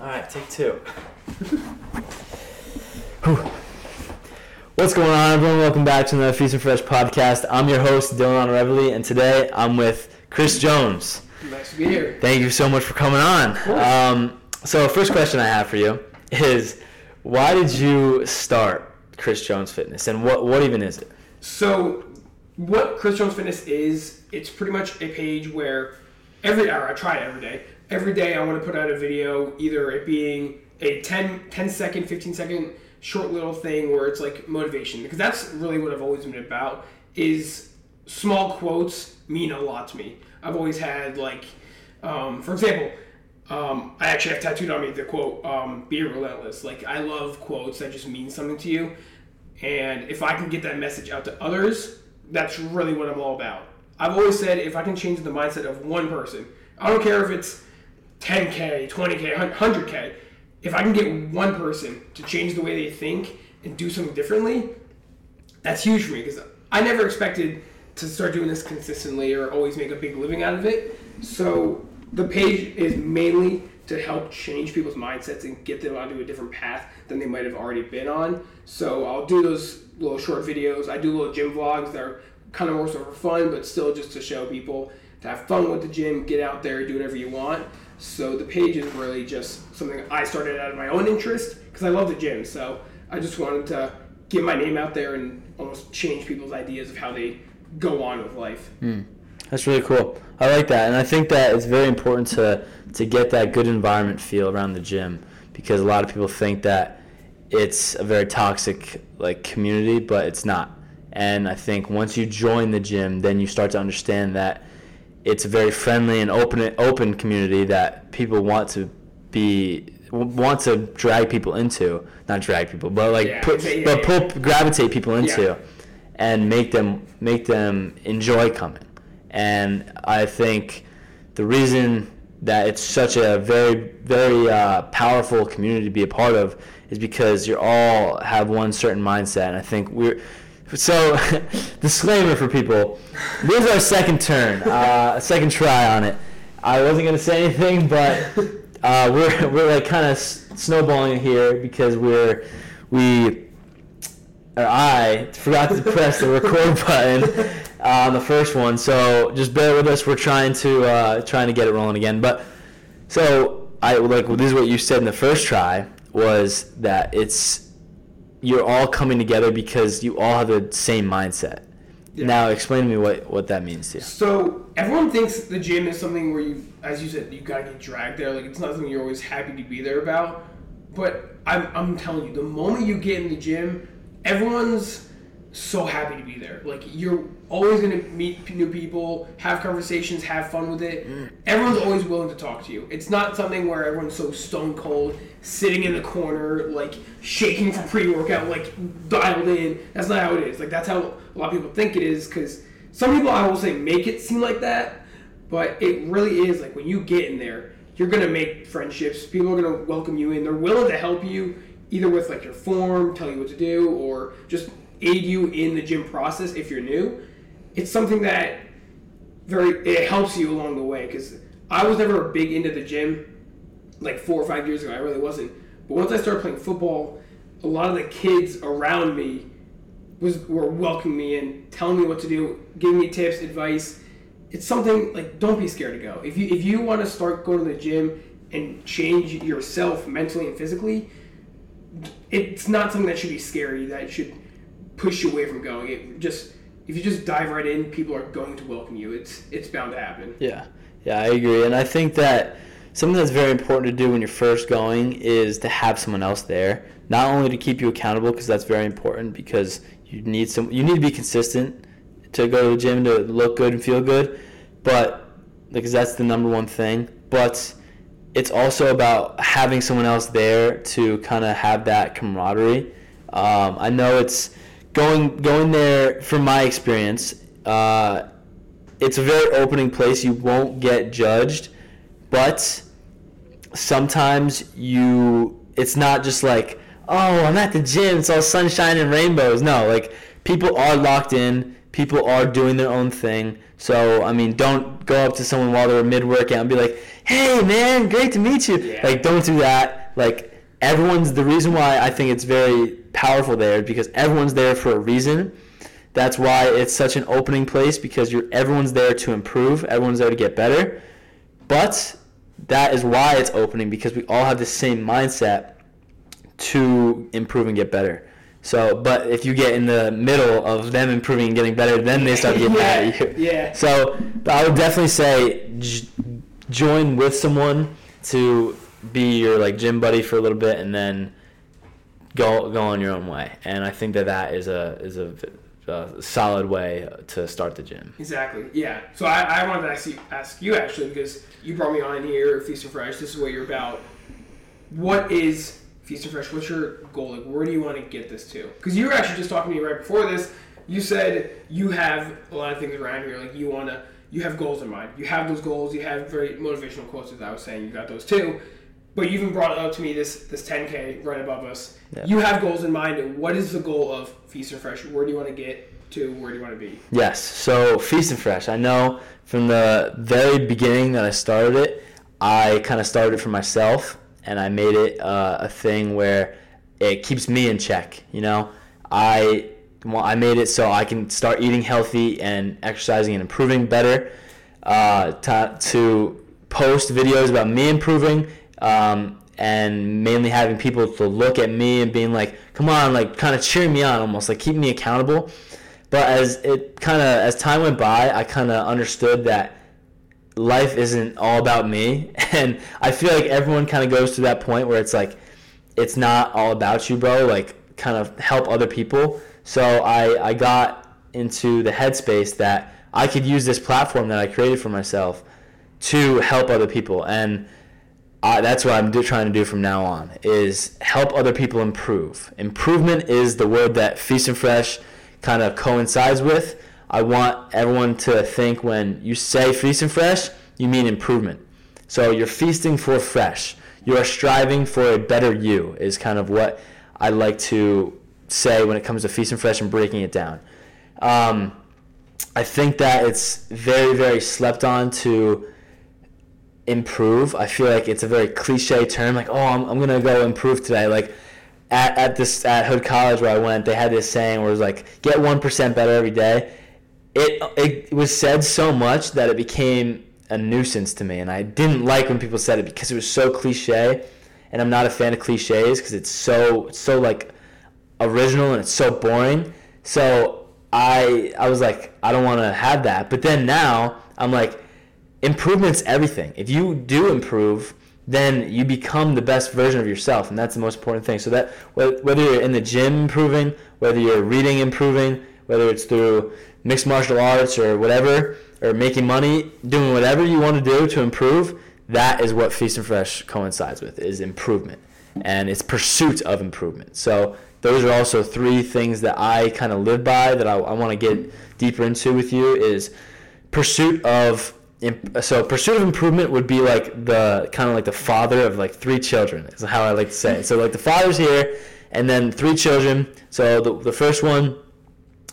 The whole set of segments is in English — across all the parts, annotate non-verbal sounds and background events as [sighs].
All right, take two. What's going on, everyone? Welcome back to another Feast and Fresh podcast. I'm your host, Dylan Reveille, and today I'm with Chris Jones. Nice to be here. Thank you so much for coming on. Um, so, first question I have for you is, why did you start Chris Jones Fitness, and what what even is it? So, what Chris Jones Fitness is, it's pretty much a page where every hour, I try it every day. Every day I want to put out a video, either it being a 10, 10 second, 15 second short little thing where it's like motivation. Because that's really what I've always been about is small quotes mean a lot to me. I've always had like, um, for example, um, I actually have tattooed on me the quote, um, be relentless. Like I love quotes that just mean something to you. And if I can get that message out to others, that's really what I'm all about. I've always said if I can change the mindset of one person, I don't care if it's 10K, 20K, 100K, if I can get one person to change the way they think and do something differently, that's huge for me because I never expected to start doing this consistently or always make a big living out of it. So the page is mainly to help change people's mindsets and get them onto a different path than they might have already been on. So I'll do those little short videos. I do little gym vlogs that are kind of more so for fun, but still just to show people to have fun with the gym, get out there, do whatever you want. So the page is really just something I started out of my own interest because I love the gym. So I just wanted to get my name out there and almost change people's ideas of how they go on with life. Mm. That's really cool. I like that, and I think that it's very important to to get that good environment feel around the gym because a lot of people think that it's a very toxic like community, but it's not. And I think once you join the gym, then you start to understand that it's a very friendly and open open community that people want to be want to drag people into. Not drag people but like Yeah, put, yeah, but yeah. pull gravitate people into and make them make them enjoy coming. And i think the reason that it's such a very very uh, powerful community to be a part of is because you all have one certain mindset. And i think we're so [laughs] disclaimer for people this is our second turn uh, a second try on it i wasn't going to say anything but uh, we're, [laughs] we're like kind of snowballing it here because we're we or I forgot to press the record [laughs] button uh, on the first one. So just bear with us. We're trying to uh, trying to get it rolling again. But so I like this is what you said in the first try was that it's you're all coming together because you all have the same mindset. Yeah. Now explain to me what what that means to you. So everyone thinks the gym is something where you, as you said, you gotta get dragged there. Like it's not something you're always happy to be there about. But I'm, I'm telling you, the moment you get in the gym, everyone's so happy to be there. Like you're always gonna meet new people, have conversations, have fun with it. Mm. Everyone's always willing to talk to you. It's not something where everyone's so stone cold, sitting in the corner, like shaking for pre-workout, like dialed in. That's not how it is. Like that's how a lot of people think it is. Because some people, I will say, make it seem like that, but it really is like when you get in there, you're gonna make friendships. People are gonna welcome you in. They're willing to help you either with like your form, tell you what to do, or just aid you in the gym process if you're new. It's something that very it helps you along the way because I was never a big into the gym like four or five years ago. I really wasn't. But once I started playing football, a lot of the kids around me was were welcoming me in, telling me what to do, giving me tips, advice. It's something like don't be scared to go. If you if you want to start going to the gym and change yourself mentally and physically, it's not something that should be scary. That should push you away from going. It just if you just dive right in, people are going to welcome you. It's it's bound to happen. Yeah, yeah, I agree, and I think that something that's very important to do when you're first going is to have someone else there, not only to keep you accountable because that's very important because you need some, you need to be consistent to go to the gym to look good and feel good, but because that's the number one thing, but it's also about having someone else there to kind of have that camaraderie. Um, I know it's going going there from my experience. Uh, it's a very opening place. You won't get judged, but sometimes you. It's not just like, oh, I'm at the gym. It's all sunshine and rainbows. No, like people are locked in. People are doing their own thing. So I mean, don't go up to someone while they're mid workout and be like, "Hey, man, great to meet you." Yeah. Like, don't do that. Like, everyone's the reason why I think it's very powerful there because everyone's there for a reason. That's why it's such an opening place because you're everyone's there to improve. Everyone's there to get better. But that is why it's opening because we all have the same mindset to improve and get better. So, but if you get in the middle of them improving and getting better, then they start to get [laughs] mad at you. Yeah. So, but I would definitely say j- join with someone to be your like gym buddy for a little bit, and then go go on your own way. And I think that that is a is a, a solid way to start the gym. Exactly. Yeah. So I, I wanted to ask you, ask you actually because you brought me on here, Feast and Fresh. This is what you're about. What is Feast and Fresh? What's your goal? Like, where do you want to get this to? Because you were actually just talking to me right before this. You said you have a lot of things around here. Like you want to, you have goals in mind. You have those goals. You have very motivational quotes, as I was saying. You got those too. But you even brought it up to me this this 10k right above us. Yeah. You have goals in mind. What is the goal of Feast and Fresh? Where do you want to get to? Where do you want to be? Yes. So Feast and Fresh. I know from the very beginning that I started it, I kind of started it for myself, and I made it uh, a thing where it keeps me in check. You know, I well, I made it so I can start eating healthy and exercising and improving better. Uh, to, to post videos about me improving. Um, and mainly having people to look at me and being like, "Come on!" like kind of cheering me on, almost like keeping me accountable. But as it kind of as time went by, I kind of understood that life isn't all about me, [laughs] and I feel like everyone kind of goes to that point where it's like it's not all about you, bro. Like kind of help other people. So I I got into the headspace that I could use this platform that I created for myself to help other people and that's what I'm do, trying to do from now on is help other people improve. Improvement is the word that Feast and Fresh kind of coincides with. I want everyone to think when you say Feast and Fresh, you mean improvement. So you're feasting for fresh. You are striving for a better you is kind of what I like to say when it comes to Feast and Fresh and breaking it down. Um, I think that it's very, very slept on to improve. I feel like it's a very cliche term, like, oh, I'm, I'm gonna go improve today. Like at, at this at Hood College where I went, they had this saying where it was like, get one percent better every day. It it was said so much that it became a nuisance to me, and I didn't like when people said it because it was so cliche, and I'm not a fan of cliches because it's so it's so like original and it's so boring. So I I was like, I don't want to have that. But then now I'm like improvement's everything. If you do improve, then you become the best version of yourself, and that's the most important thing. So that whether you're in the gym improving, whether you're reading improving, whether it's through mixed martial arts or whatever, or making money, doing whatever you want to do to improve, that is what Feast and Fresh coincides with is improvement, and it's pursuit of improvement. So those are also three things that I kind of live by that I, I want to get deeper into with you is pursuit of so pursuit of improvement would be like the kind of like the father of like three children is how I like to say it. So like the father's here and then three children. So the, the first one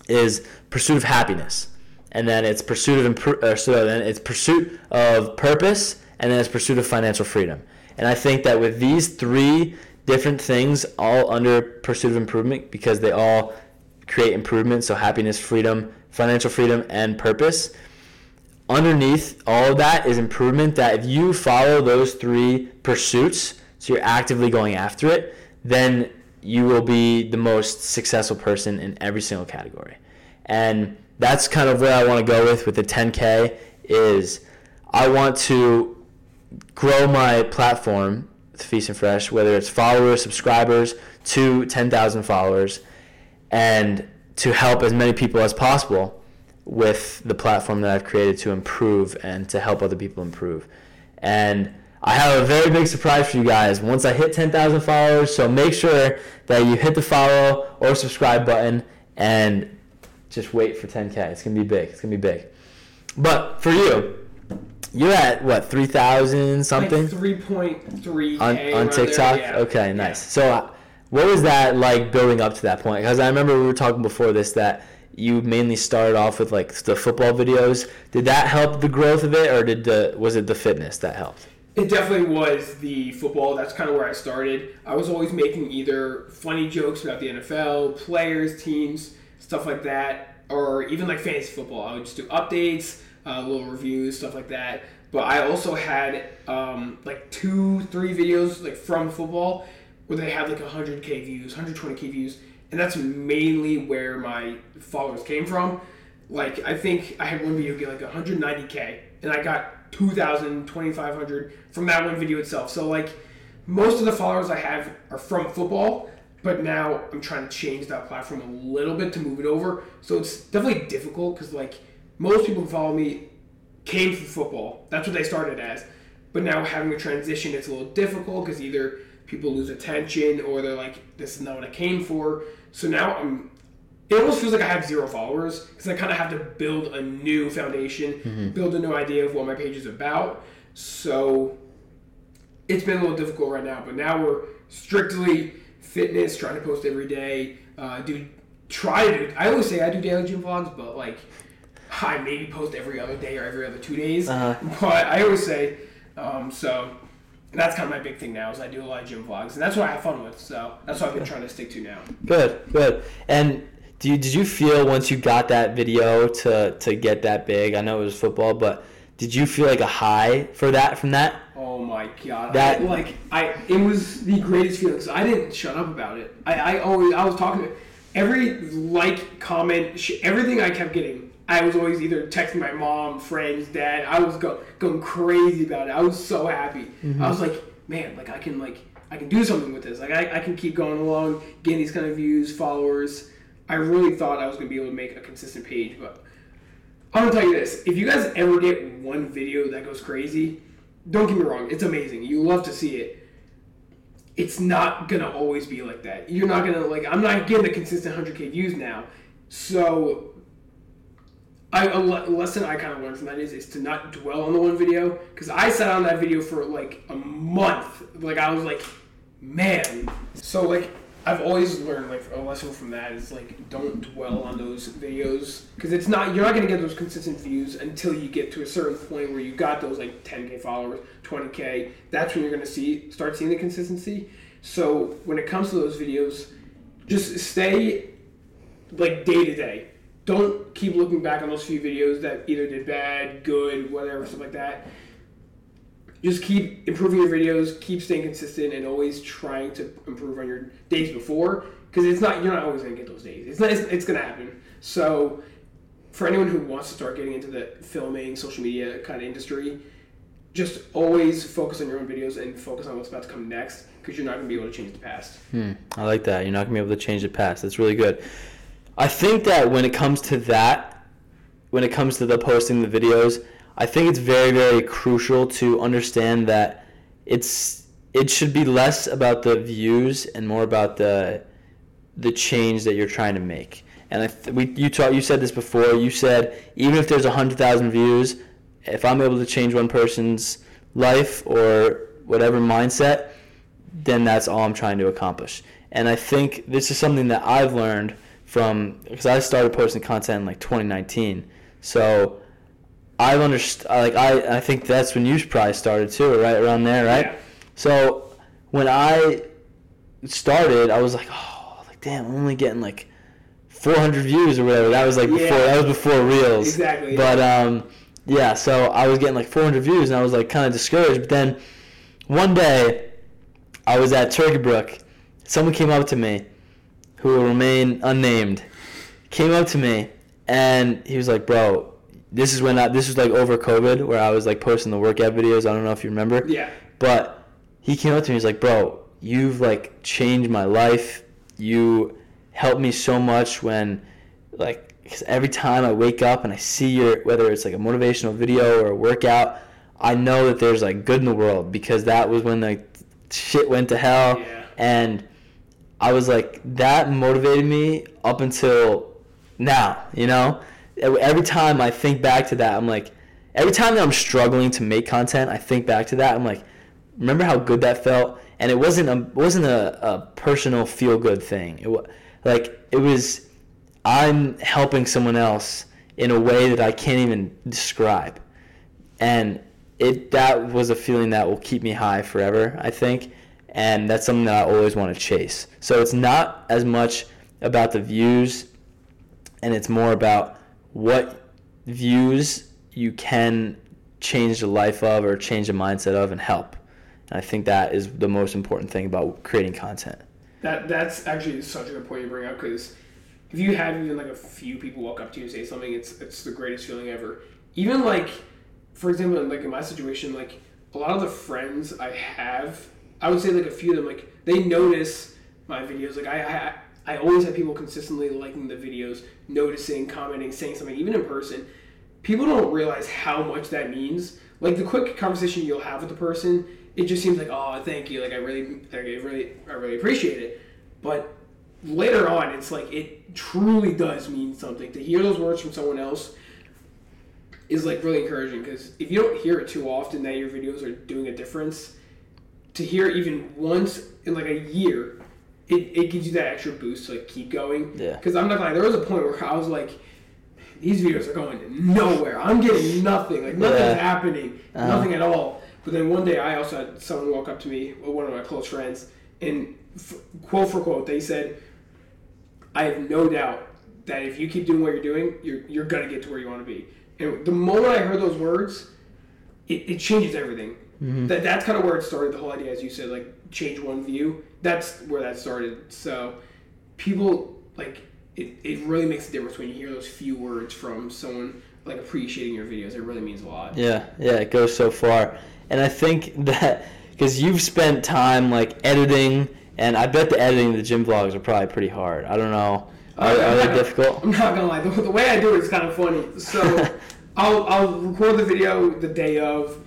is pursuit of happiness. And then it's pursuit of or so then it's pursuit of purpose and then it's pursuit of financial freedom. And I think that with these three different things all under pursuit of improvement because they all create improvement, so happiness, freedom, financial freedom and purpose underneath all of that is improvement that if you follow those three pursuits so you're actively going after it then you will be the most successful person in every single category. And that's kind of where i want to go with with the 10k is i want to grow my platform feast and fresh whether it's followers subscribers to 10000 followers and to help as many people as possible with the platform that I've created to improve and to help other people improve. And I have a very big surprise for you guys once I hit 10,000 followers. So make sure that you hit the follow or subscribe button and just wait for 10K. It's going to be big. It's going to be big. But for you, you're at what, 3,000 something? Like 3.3 on, on TikTok? Yeah. Okay, nice. So uh, what was that like building up to that point? Because I remember we were talking before this that you mainly started off with like the football videos. Did that help the growth of it, or did the was it the fitness that helped? It definitely was the football. That's kind of where I started. I was always making either funny jokes about the NFL, players, teams, stuff like that, or even like fantasy football. I would just do updates, uh, little reviews, stuff like that. But I also had um, like two, three videos like from football where they had like 100k views, 120k views, and that's mainly where my followers came from. Like I think I had one video get like 190k, and I got 2,000, 2,500 from that one video itself. So like most of the followers I have are from football, but now I'm trying to change that platform a little bit to move it over. So it's definitely difficult because like most people who follow me came from football. That's what they started as. But now having a transition, it's a little difficult because either people lose attention or they're like, this is not what I came for. So now I'm. It almost feels like I have zero followers because I kind of have to build a new foundation, mm-hmm. build a new idea of what my page is about. So it's been a little difficult right now, but now we're strictly fitness, trying to post every day. Uh, do try to. I always say I do daily gym vlogs, but like I maybe post every other day or every other two days. Uh-huh. But I always say um, so. that's kind of my big thing now is I do a lot of gym vlogs, and that's what I have fun with. So that's what I've been trying to stick to now. Good, good. And do you, did you feel once you got that video to to get that big? I know it was football, but did you feel like a high for that from that? Oh my god! That I, like I, it was the greatest feeling. Cause I didn't shut up about it. I, I always I was talking to every like, comment, sh- everything I kept getting. I was always either texting my mom, friends, dad. I was go, going crazy about it. I was so happy. Mm-hmm. I was like, man, like I can like I can do something with this. Like I, I can keep going along, getting these kind of views, followers. I really thought I was gonna be able to make a consistent page, but I'm gonna tell you this: if you guys ever get one video that goes crazy, don't get me wrong, it's amazing. You love to see it. It's not gonna always be like that. You're not gonna like. I'm not getting a consistent 100k views now, so I, a lesson I kind of learned from that is is to not dwell on the one video because I sat on that video for like a month. Like I was like, man. So like I've always learned like a lesson from that is like don't dwell on those videos because it's not you're not gonna get those consistent views until you get to a certain point where you got those like 10k followers, 20k. That's when you're gonna see start seeing the consistency. So when it comes to those videos, just stay like day to day don't keep looking back on those few videos that either did bad, good, whatever, stuff like that. Just keep improving your videos, keep staying consistent, and always trying to improve on your days before. Because it's not you're not always gonna get those days. It's not. It's, it's gonna happen. So, for anyone who wants to start getting into the filming, social media kind of industry, just always focus on your own videos and focus on what's about to come next. Because you're not gonna be able to change the past. Hmm, I like that. You're not gonna be able to change the past. That's really good. I think that when it comes to that, when it comes to the posting the videos, I think it's very very crucial to understand that it's it should be less about the views and more about the the change that you're trying to make. And I we you taught you said this before. You said even if there's hundred thousand views, if I'm able to change one person's life or whatever mindset, then that's all I'm trying to accomplish. And I think this is something that I've learned from because I started posting content in like 2019. So I've understood like I I think that's when you probably started too, right around there, right? Yeah. So when I started, I was like, oh, like damn, I'm only getting like 400 views or whatever. That was like yeah. before that was before Reels. Exactly. But um, yeah, so I was getting like 400 views, and I was like kind of discouraged. But then one day, I was at Turkey Brook. Someone came up to me who will remain unnamed, came up to me and he was like, "Bro, this is when I, this was like over COVID, where I was like posting the workout videos. I don't know if you remember. Yeah. But he came up to me. He's like, "Bro, you've like changed my life. You helped me so much when, like, because every time I wake up and I see your whether it's like a motivational video or a workout, I know that there's like good in the world because that was when like shit went to hell yeah. and." I was like, that motivated me up until now, you know? Every time I think back to that, I'm like, every time that I'm struggling to make content, I think back to that. I'm like, remember how good that felt? And it wasn't a wasn't a, a personal feel good thing. It like it was. I'm helping someone else in a way that I can't even describe. And it that was a feeling that will keep me high forever, I think. And that's something that I always want to chase. So it's not as much about the views and it's more about what views you can change the life of or change the mindset of and help. And I think that is the most important thing about creating content. That that's actually such a good point you bring up because if you have even like a few people walk up to you and say something, it's it's the greatest feeling ever. Even like, for example, like in my situation, like a lot of the friends I have, I would say like a few of them, like they notice my videos. Like I I, I always have people consistently liking the videos, noticing, commenting, saying something, even in person. People don't realize how much that means. Like the quick conversation you'll have with the person, it just seems like oh thank you, like I really, I really, I really appreciate it. But later on, it's like it truly does mean something to hear those words from someone else is like really encouraging because if you don't hear it too often that your videos are doing a difference, to hear even once in like a year, it, it gives you that extra boost to like keep going. Yeah. Because I'm not like there was a point where I was like, these videos are going nowhere. I'm getting nothing. Like nothing's Yeah. happening. Uh-huh. Nothing at all. But then one day I also had someone walk up to me, one of my close friends, and f- quote for quote, they said, I have no doubt that if you keep doing what you're doing, you're, you're to get to where you want to be. And the moment I heard those words, it, it changes everything. That That's kind of where it started, the whole idea, as you said, like change one view. That's where that started. So people, like, it, it really makes a difference when you hear those few words from someone, like, appreciating your videos. It really means a lot. Yeah, yeah, it goes so far. And I think [laughs] that because you've spent time like editing, and I bet the editing of the gym vlogs are probably pretty hard. I don't know. Are, are they [laughs] difficult? I'm not gonna lie. The, the way I do it is kind of funny. So [laughs] I'll, I'll record the video the day of.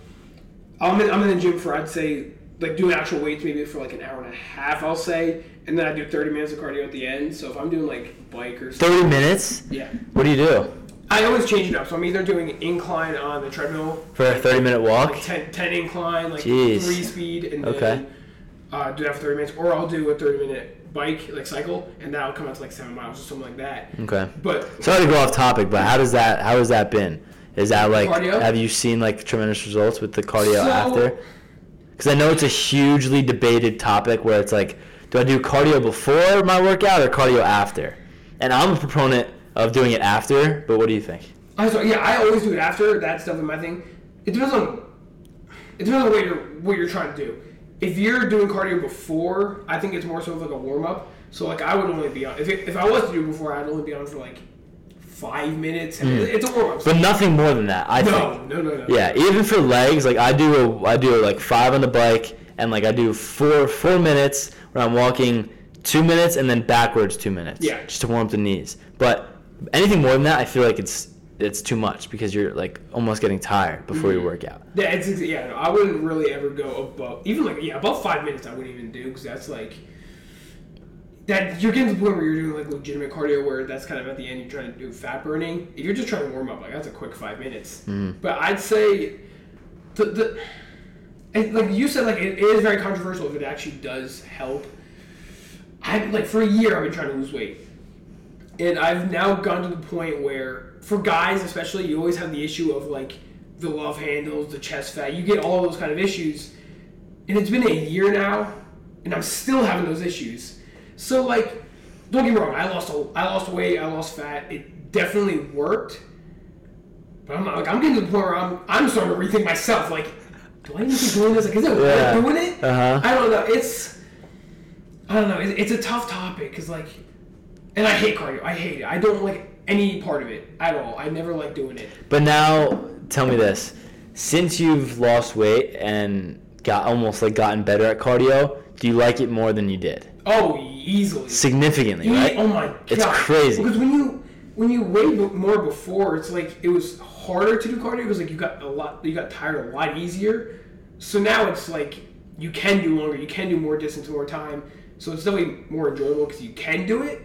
I'm in, I'm in the gym for I'd say like doing actual weights maybe for like an hour and a half I'll say, and then I do 30 minutes of cardio at the end. So if I'm doing like bike or something, 30 minutes? yeah, What do you do? I always change it up. So I'm either doing incline on the treadmill, For a 30 minute walk? like 10, 10 incline, like Jeez. three speed, and Okay. then uh, do that for 30 minutes, or I'll do a 30 minute bike like cycle, and that'll come out to like seven miles or something like that. Okay. But Sorry to go off topic, but how does that how has that been? Is that like Cardio? have you seen like tremendous results with the cardio So- after? Because I know it's a hugely debated topic where it's like, do I do cardio before my workout or cardio after? And I'm a proponent of doing it after, but what do you think? I so yeah, I always do it after. That's definitely my thing. It depends on it depends on what you're what you're trying to do. If you're doing cardio before, I think it's more so of like a warm up. So like I would only be on if it, if I was to do it before, I'd only be on for like five minutes. It's a warm up. But nothing more than that, I no, think. no, no, no. Yeah, even for legs, like I do a I do like five on the bike and like I do four four minutes where I'm walking two minutes and then backwards two minutes. Yeah. Just to warm up the knees. But anything more than that I feel like it's it's too much because you're like almost getting tired before Mm-hmm. you work out. Yeah, it's yeah. No, I wouldn't really ever go above even like yeah above five minutes. I wouldn't even do because that's like that you're getting to the point where you're doing like legitimate cardio where that's kind of at the end you're trying to do fat burning. If you're just trying to warm up, like that's a quick five minutes. Mm-hmm. But I'd say the the and like you said, like it, it is very controversial if it actually does help. I like for a year I've been trying to lose weight, and I've now gone to the point where for guys especially, you always have the issue of like the love handles, the chest fat. You get all those kind of issues, and it's been a year now, and I'm still having those issues. So like, don't get me wrong, I lost a, I lost weight, I lost fat. It definitely worked, but I'm not like I'm getting to the point where I'm I'm starting to rethink myself. Like, do I need to keep doing this? Like, is it Yeah. worth doing it? Uh-huh. I don't know. It's I don't know. It, it's a tough topic because like, and I hate cardio. I hate it. I don't like any part of it at all. I never like doing it. But now tell me this. Since you've lost weight and got almost like gotten better at cardio, do you like it more than you did? Oh, easily. Significantly, right? Oh my god. It's crazy. Because when you when you weighed more before, it's like it was harder to do cardio because like you got a lot you got tired a lot easier. So now it's like you can do longer, you can do more distance, more time. So it's definitely more enjoyable because you can do it.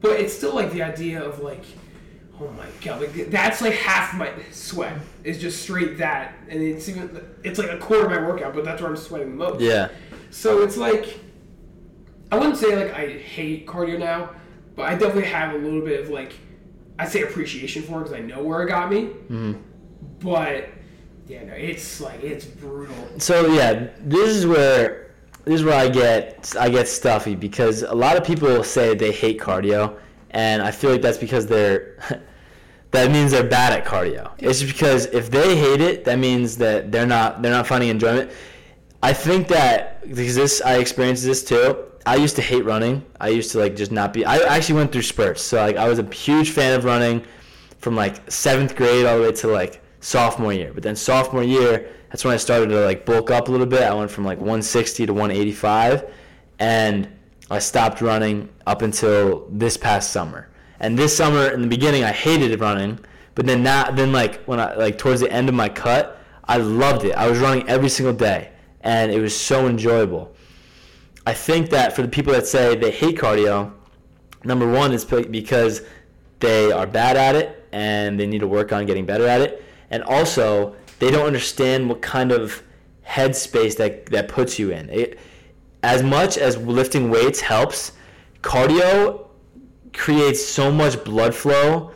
But it's still like the idea of like, oh my god, like that's like half my sweat is just straight that, and it's even it's like a quarter of my workout, but that's where I'm sweating the most. Yeah. So it's like I wouldn't say like I hate cardio now, but I definitely have a little bit of like, I'd say appreciation for it because I know where it got me. Mm-hmm. But yeah, no, it's like it's brutal. So yeah, this is where this is where I get I get stuffy because a lot of people say they hate cardio, and I feel like that's because they're [laughs] that means they're bad at cardio. It's just because if they hate it, that means that they're not they're not finding enjoyment. I think that because this I experienced this too. I used to hate running. I used to like just not be. I actually went through spurts. So like I was a huge fan of running from like seventh grade all the way to like sophomore year. But then sophomore year, that's when I started to like bulk up a little bit. I went from like 160 to 185, and I stopped running up until this past summer. And this summer, in the beginning, I hated running, but then now, then like when I like towards the end of my cut, I loved it. I was running every single day, and it was so enjoyable. I think that for the people that say they hate cardio, number one is because they are bad at it and they need to work on getting better at it, and also they don't understand what kind of headspace that that puts you in. It, as much as lifting weights helps, cardio creates so much blood flow.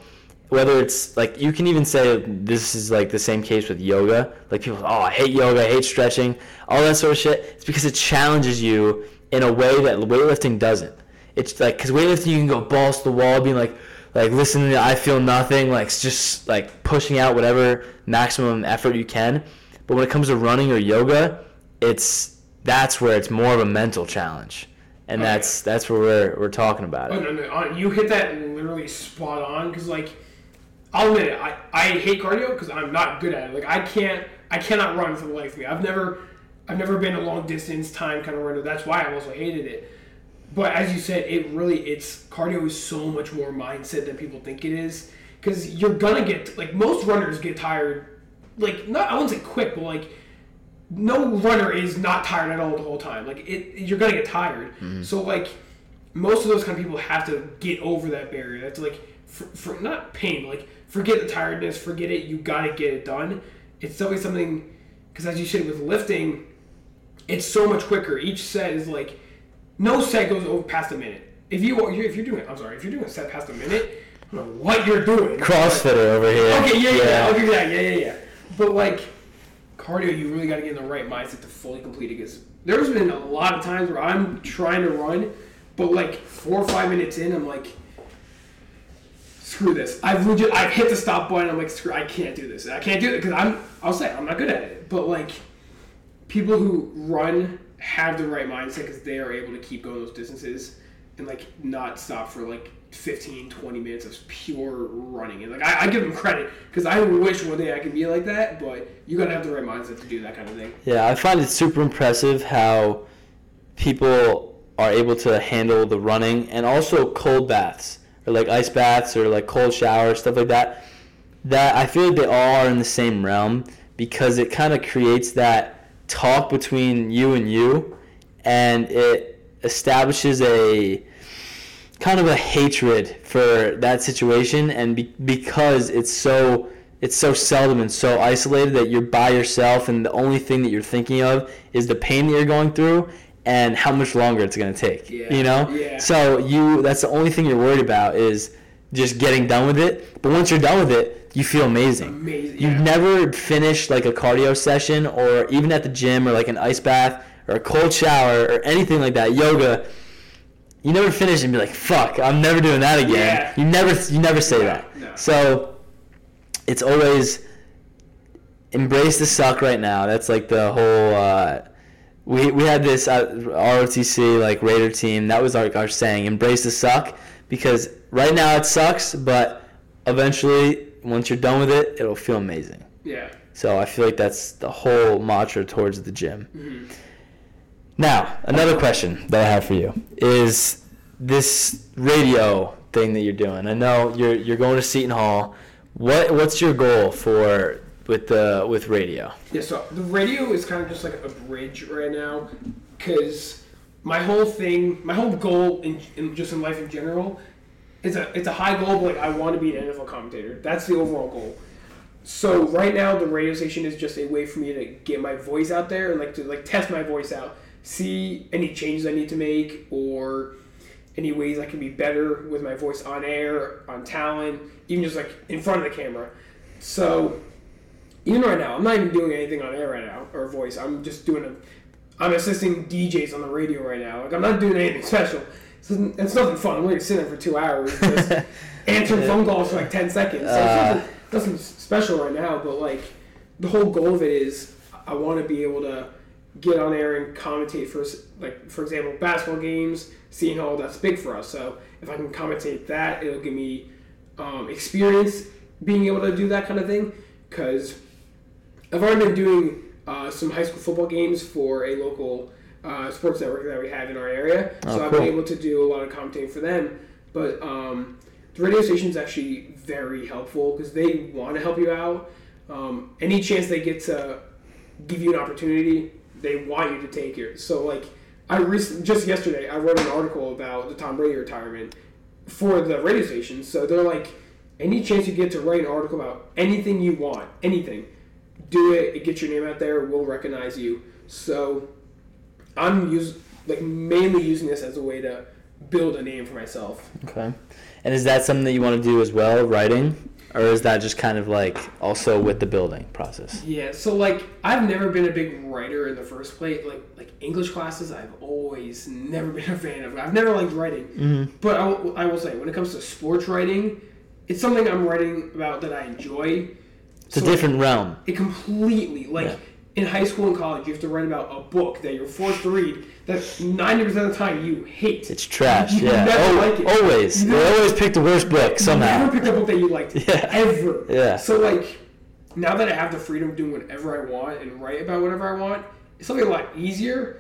Whether it's like you can even say this is like the same case with yoga. Like people, oh, I hate yoga, I hate stretching, all that sort of shit. It's because it challenges you in a way that weightlifting doesn't. It's like because weightlifting you can go balls to the wall, being like, like listening to I feel nothing, like just like pushing out whatever maximum effort you can. But when it comes to running or yoga, it's that's where it's more of a mental challenge, and Okay. that's that's where we're we're talking about Oh it. no, no, uh, you hit that literally spot on because like, I'll admit it, I, I hate cardio because I'm not good at it. Like I can't, I cannot run for the life of me. I've never, I've never been a long distance time kind of runner. That's why I also hated it. But as you said, it really, it's cardio is so much more mindset than people think it is because you're gonna get like most runners get tired, like not I wouldn't say quick, but like no runner is not tired at all the whole time. Like it, you're gonna get tired. Mm-hmm. So like most of those kind of people have to get over that barrier. That's like for, for not pain, but like forget the tiredness, forget it. You gotta get it done. It's definitely something because as you said with lifting, it's so much quicker. Each set is like no set goes over past a minute. If you if you're doing I'm sorry if you're doing a set past a minute, I don't know what you're doing. CrossFitter over here. Okay, yeah, yeah, yeah. You that. Yeah, yeah, yeah. But like cardio, you really got to get in the right mindset to fully complete it. Because there's been a lot of times where I'm trying to run, but like four or five minutes in, I'm like, screw this. I've legit, I've hit the stop button. I'm like, screw, I can't do this. I can't do it because I'm. I'll say I'm not good at it. But like, people who run have the right mindset because they are able to keep going those distances and like not stop for like 15 20 minutes of pure running and like i, I give them credit because i wish one day i could be like that but you gotta have the right mindset to do that kind of thing Yeah, I find it super impressive how people are able to handle the running and also cold baths or like ice baths or like cold showers, stuff like that. That I feel like they all are in the same realm because it kind of creates that talk between you and you and it establishes a kind of a hatred for that situation and be, because it's so it's so seldom and so isolated that you're by yourself and the only thing that you're thinking of is the pain that you're going through and how much longer it's going to take Yeah, you know yeah. so you that's the only thing you're worried about is just getting done with it but once you're done with it you feel amazing amazing You've yeah. never finished like a cardio session or even at the gym or like an ice bath or a cold shower or anything like that, yoga. You never finish and be like, "Fuck, I'm never doing that again." Yeah. You never you never say No, that. no. So it's always embrace the suck right now. That's like the whole uh, we we had this uh, ROTC like Raider team. That was our our saying, embrace the suck because right now it sucks, but eventually once you're done with it, it'll feel amazing. yeah So I feel like that's the whole mantra towards the gym. Mhm. Now, another question that I have for you is this radio thing that you're doing. I know you're you're going to Seton Hall. What what's your goal for with the with radio? Yeah, so the radio is kind of just like a bridge right now, because my whole thing, my whole goal in, in just in life in general, is a it's a high goal. But like I want to be an NFL commentator. That's the overall goal. So right now, the radio station is just a way for me to get my voice out there and like to like test my voice out, see any changes I need to make, or any ways I can be better with my voice on air, on talent, even just like in front of the camera. So even right now, I'm not even doing anything on air right now or voice. I'm just doing a. I'm assisting DJs on the radio right now. Like I'm not doing anything special. It's, it's nothing fun. We're going to sit there for two hours just [laughs] answering phone calls for like ten seconds. So Uh. it's nothing, nothing special right now. But like the whole goal of it is, I want to be able to get on air and commentate for like for example basketball games, seeing how that's big for us. So if I can commentate that, it'll give me um, experience being able to do that kind of thing because I've already been doing uh, some high school football games for a local uh, sports network that we have in our area. Oh, so I've been able to do a lot of commentating for them. But um, the radio station is actually very helpful because they want to help you out. Um, any chance they get to give you an opportunity, they want you to take it. So like I recently, just yesterday, I wrote an article about the Tom Brady retirement for the radio station. So they're like, any chance you get to write an article about anything you want, anything, do it. It gets your name out there. We'll recognize you. So I'm use like mainly using this as a way to build a name for myself. Okay. And is that something that you want to do as well, writing? Or is that just kind of like also with the building process? Yeah, so like I've never been a big writer in the first place. Like like English classes, I've always never been a fan of. I've never liked writing. Mm-hmm. But I I will say, when it comes to sports writing, it's something I'm writing about that I enjoy. It's a So, different realm. It completely like Yeah. in high school and college, you have to write about a book that you're forced to read that ninety percent of the time you hate. It's trash. You Yeah. never Oh, like it. Always. You They never- always pick the worst book You somehow. never picked a book that you liked [laughs] Yeah. ever. Yeah. So like now that I have the freedom of doing whatever I want and write about whatever I want, it's something a lot easier.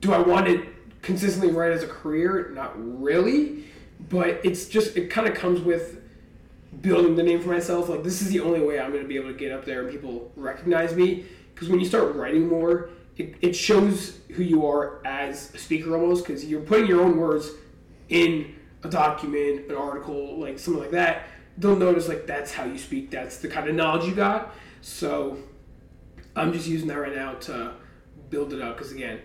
Do I want to consistently write as a career? Not really, but it's just it kind of comes with building the name for myself. Like this is the only way I'm going to be able to get up there and people recognize me. Because when you start writing more, it, it shows who you are as a speaker almost. Because you're putting your own words in a document, an article, like something like that. They'll notice like that's how you speak. That's the kind of knowledge you got. So I'm just using that right now to build it up. Because again,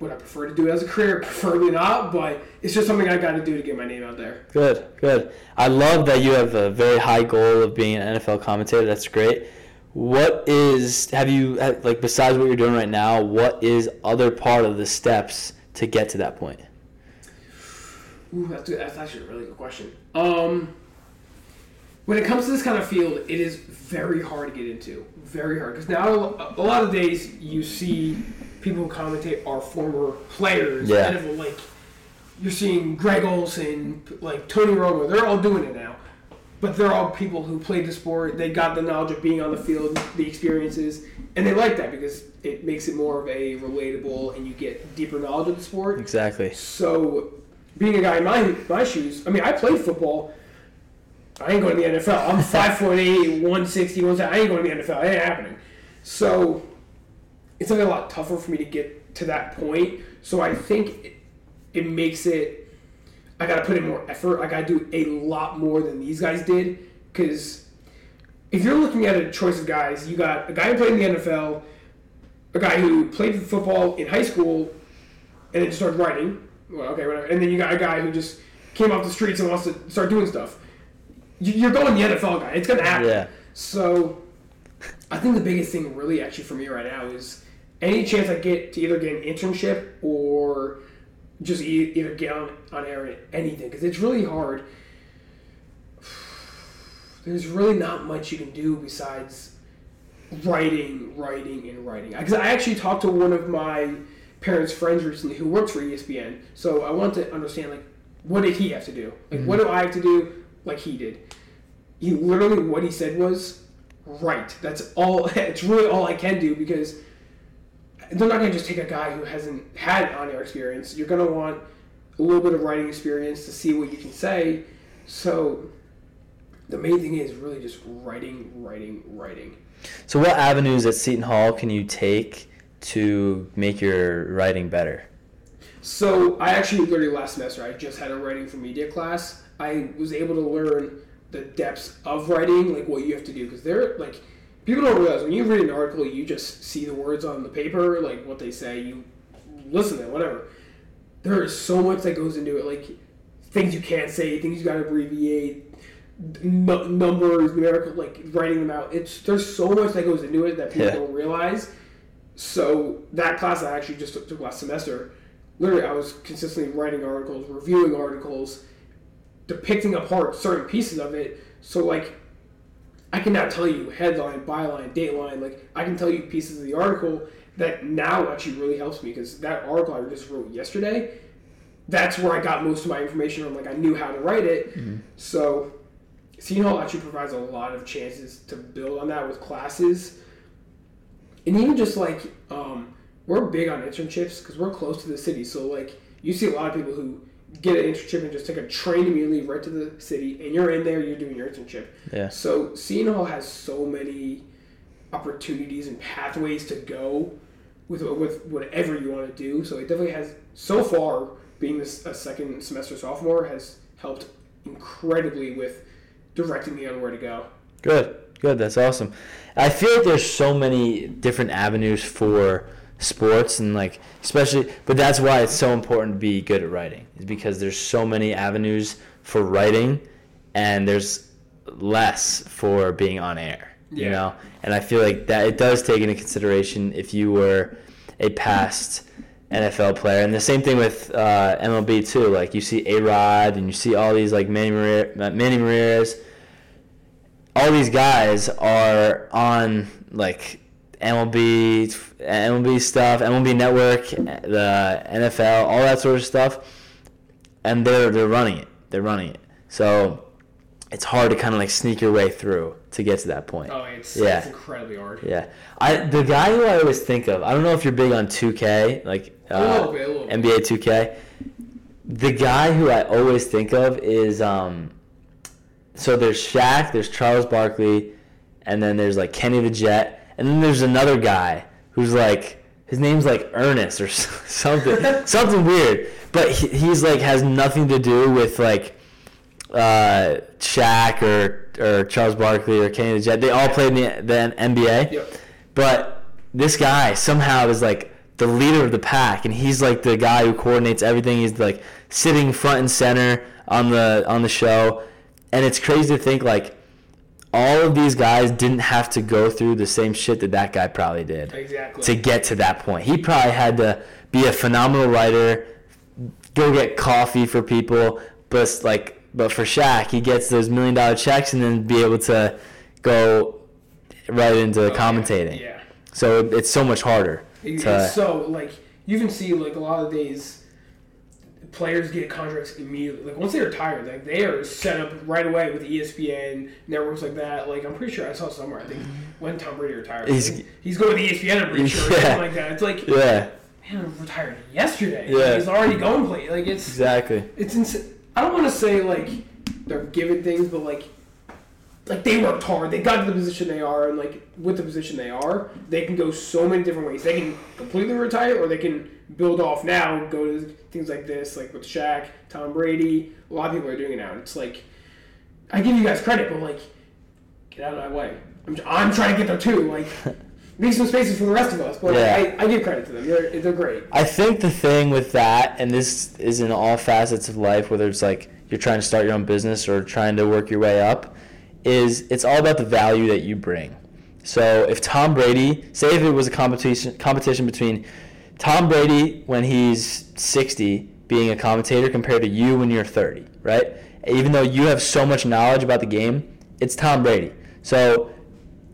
would I prefer to do it as a career? [laughs] Preferably not, but it's just something I got to do to get my name out there. Good, good. I love that you have a very high goal of being an NFL commentator. That's great. What is have you like besides what you're doing right now? What is other part of the steps to get to that point? Ooh, that's, that's actually a really good question. Um, when it comes to this kind of field, it is very hard to get into. Very hard. Because now, a lot of days, you see people who commentate are former players. Yeah. NFL, like, you're seeing Greg Olsen, like Tony Romo. They're all doing it now. But they're all people who played the sport. They got the knowledge of being on the field, the experiences, and they like that because it makes it more of a relatable and you get deeper knowledge of the sport. Exactly. So, being a guy in my my shoes, I mean, I played football. I ain't going to the NFL. I'm five foot eight, one sixty, one seventy. I ain't going to the NFL. It ain't happening. So, it's gonna a lot tougher for me to get to that point. So I think it, it makes it. I got to put in more effort. I got to do a lot more than these guys did because if you're looking at a choice of guys, you got a guy who played in the NFL, a guy who played football in high school, and then just started writing. Well, okay, whatever. And then you got a guy who just came off the streets and wants to start doing stuff. You- You're going the NFL guy. It's gonna happen. Yeah. So, I think the biggest thing, really, actually, for me right now is any chance I get to either get an internship or just e- either get on on air anything because it's really hard. [sighs] There's really not much you can do besides writing, writing, and writing. Because I actually talked to one of my parents' friends recently who works for ESPN, so I want to understand like what did he have to do? Like what mm-hmm. do I have to do like he did? He literally what he said was right. That's all. [laughs] It's really all I can do because they're not going to just take a guy who hasn't had on-air experience. You're going to want a little bit of writing experience to see what you can say. So the main thing is really just writing, writing, writing. So, what avenues at Seton Hall can you take to make your writing better? So I actually literally last semester I just had a writing for media class. I was able to learn the depths of writing, like what you have to do, because they're like people don't realize when you read an article, you just see the words on the paper, like what they say, you listen to it, whatever. there is so much that goes into it, like things you can't say, things you got to abbreviate, n- numbers, numerical, like writing them out. It's there's so much that goes into it that people Yeah. don't realize. So that class I actually just took, took last semester, literally I was consistently writing articles, reviewing articles, depicting apart certain pieces of it. So like I can now tell you headline, byline, dateline. Like I can tell you pieces of the article that now actually really helps me because that article I just wrote yesterday. That's where I got most of my information on. Like I knew how to write it. So Seton Hall actually provides a lot of chances to build on that with classes, and even just like um, we're big on internships because we're close to the city. So like you see a lot of people who get an internship and just take a train immediately right to the city, and you're in there, you're doing your internship. Yeah. So Seton Hall has so many opportunities and pathways to go with with whatever you want to do. So it definitely has so far being this a second semester sophomore has helped incredibly with directing me on where to go. Good, good. That's awesome. I feel like there's so many different avenues for sports and like especially, but that's why it's so important to be good at writing. Is because there's so many avenues for writing, and there's less for being on air. You know, and I feel like that it does take into consideration if you were a past NFL player, and the same thing with uh, MLB too. Like you see A Rod, and you see all these like Manny Ramirez, Manny Ramirez all these guys are on like MLB, MLB stuff, MLB Network, the NFL, all that sort of stuff, and they're they're running it. They're running it. So it's hard to kind of like sneak your way through to get to that point. Oh, it's, Yeah. it's incredibly hard. Yeah, I the guy who I always think of. I don't know if you're big on 2K, like A uh, bit, a. NBA 2K. The guy who I always think of is um. So there's Shaq, there's Charles Barkley, and then there's like Kenny the Jet, and then there's another guy who's like his name's like Ernest or [laughs] something, something weird. But he, he's like has nothing to do with like uh, Shaq or or Charles Barkley or Kenny the Jet. They all played in the, the NBA. Yep. But this guy somehow is like the leader of the pack, and he's like the guy who coordinates everything. He's like sitting front and center on the on the show, and it's crazy to think like all of these guys didn't have to go through the same shit that that guy probably did Exactly. to get to that point. He probably had to be a phenomenal writer, go get coffee for people, but like but for Shaq, he gets those million dollar checks and then be able to go right into Oh, commentating. Yeah. So it's so much harder. To- so like you can see like a lot of days players get contracts immediately. Like once they retire, like they are set up right away with ESPN networks like that. Like I'm pretty sure I saw somewhere. I think mm-hmm. when Tom Brady retired, He's- he's, going to ESPN. I'm pretty sure or [laughs] Yeah. something like that. It's like yeah, man, retired yesterday. Yeah. he's already going play. Like it's exactly. it's ins- I don't want to say like they're given things, but like like they worked hard. They got to the position they are, and like with the position they are, they can go so many different ways. They can completely retire, or they can build off now and go to things like this, like with Shaq, Tom Brady. A lot of people are doing it now. It's like I give you guys credit, but like get out of my way. I'm, I'm trying to get there too. Like [laughs] leave some spaces for the rest of us. But Yeah. I, I give credit to them. They're they're great. I think the thing with that, and this is in all facets of life, whether it's like you're trying to start your own business or trying to work your way up, is it's all about the value that you bring. So if Tom Brady, say if it was a competition competition between Tom Brady when he's 60 being a commentator compared to you when you're 30, right? Even though you have so much knowledge about the game, it's Tom Brady. So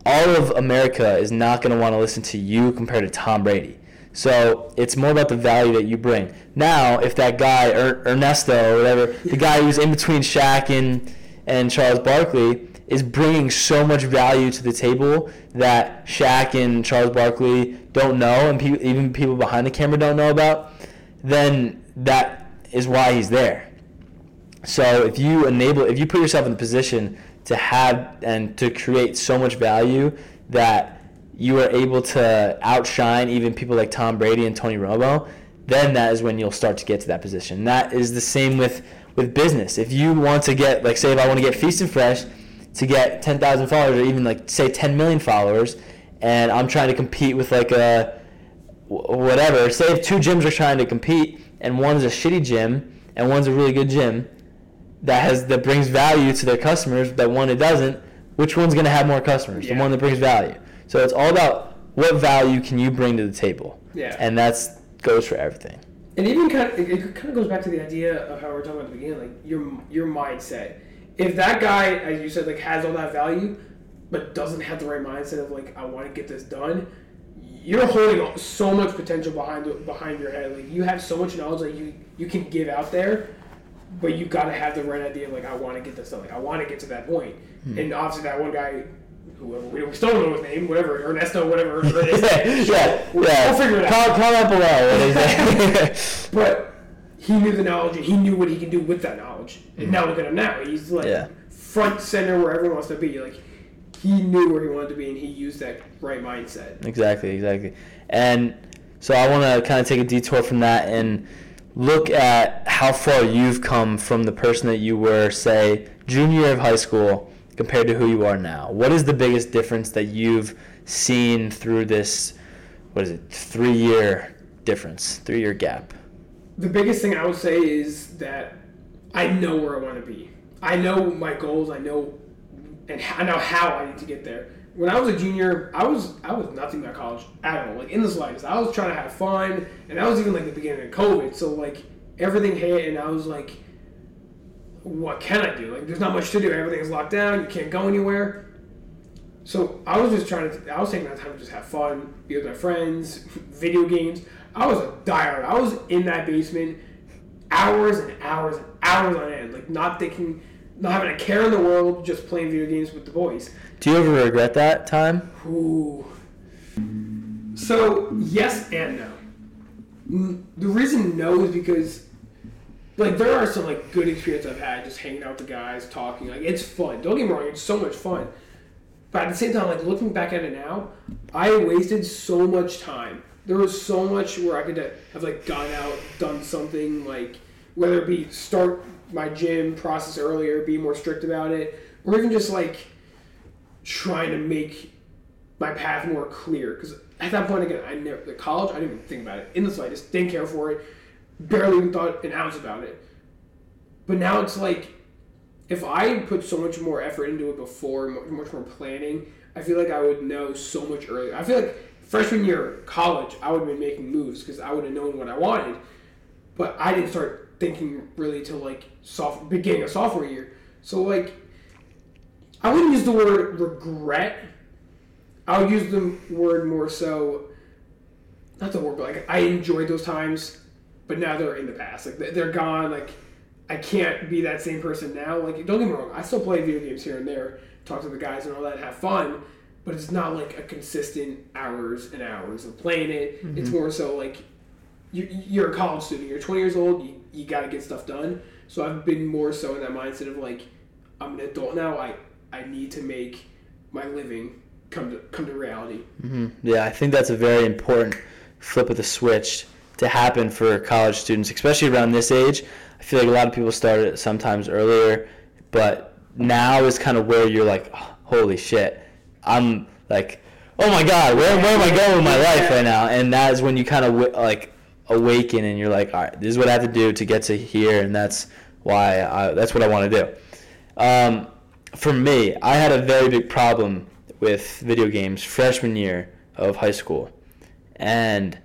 all of America is not going to want to listen to you compared to Tom Brady. So it's more about the value that you bring. Now, if that guy er- Ernesto or whatever, the guy who's in between Shaq and and Charles Barkley is bringing so much value to the table that Shaq and Charles Barkley don't know, and pe- even people behind the camera don't know about, then that is why he's there. So if you enable, if you put yourself in the position to have and to create so much value that you are able to outshine even people like Tom Brady and Tony Romo, then that is when you'll start to get to that position. That is the same with with business. If you want to get, like, say, if I want to get Feast and Fresh to get 10,000 followers or even like say 10 million followers, and I'm trying to compete with like a whatever. Say if two gyms are trying to compete and one's a shitty gym and one's a really good gym that has that brings value to their customers, but one that doesn't, which one's going to have more customers? Yeah. The one that brings value. So it's all about what value can you bring to the table, Yeah. and that's goes for everything. And even kind of, it, kind of goes back to the idea of how we are talking about at the beginning, like your your mindset. If that guy, as you said, like has all that value, but doesn't have the right mindset of like I want to get this done, you're holding so much potential behind behind your head. Like you have so much knowledge that you you can give out there, but you got to have the right idea. Of, like I want to get this done. Like I want to get to that point. Hmm. And obviously that one guy. Whoever we, still don't know his name, whatever Ernesto, whatever. [laughs] is. yeah, We'll- yeah. we'll figure it out. Comment, comment below. What is it? [laughs] [laughs] But he knew the knowledge and he knew what he can do with that knowledge. And mm-hmm. now look at him now. He's like Yeah. front center where everyone wants to be. Like he knew where he wanted to be and he used that right mindset. Exactly, exactly. And so I want to kind of take a detour from that and look at how far you've come from the person that you were, say, junior year of high school compared to who you are now. What is the biggest difference that you've seen through this, what is it, three year difference, three year gap? The biggest thing I would say is that I know where I want to be. I know my goals. I know and I know how I need to get there. When I was a junior, I was I was nothing about college at all, like in the slightest. I was trying to have fun, and that was even like the beginning of COVID. So like everything hit, and I was like, what can I do? Like, there's not much to do. Everything's locked down. You can't go anywhere. So I was just trying to. I was taking that time to just have fun, be with my friends, [laughs] video games. I was a diehard. I was in that basement hours and hours and hours on end, like not thinking, not having a care in the world, just playing video games with the boys. Do you ever regret that time? Ooh. So yes and no. The reason no is because, like, there are some like good experiences I've had just hanging out with the guys, talking. Like, it's fun. Don't get me wrong, it's so much fun. But at the same time, like looking back at it now, I wasted so much time. There was so much where I could have like gone out, done something like whether it be start my gym process earlier, be more strict about it, or even just like trying to make my path more clear. Because at that point, again, I never, the college, I didn't even think about it in the slightest. Didn't care for it. Barely even thought an ounce about it. But now it's like, if I put so much more effort into it before, much more planning, I feel like I would know so much earlier. I feel like freshman year college, I would have been making moves because I would have known what I wanted. But I didn't start thinking really till like soft beginning of sophomore year. So like, I wouldn't use the word regret. I would use the word more so, not the word, but like I enjoyed those times, but now they're in the past. Like they- they're gone. Like I can't be that same person now. Like don't get me wrong, I still play video games here and there, talk to the guys and all that, have fun. But it's not like a consistent hours and hours of playing it. It's more so like you, you're a college student. You're 20 years old. You, you got to get stuff done. So I've been more so in that mindset of like, I'm an adult now. I I need to make my living come to come to reality. hmm Yeah, I think that's a very important flip of the switch to happen for college students, especially around this age. I feel like a lot of people started it sometimes earlier, but now is kind of where you're like, "Oh, holy shit, I'm like, oh my god, where, where am I going with my life right now? And that is when you kind of like awaken and you're like, all right, this is what I have to do to get to here, and that's why I, that's what I want to do. Um, for me, I had a very big problem with video games freshman year of high school, and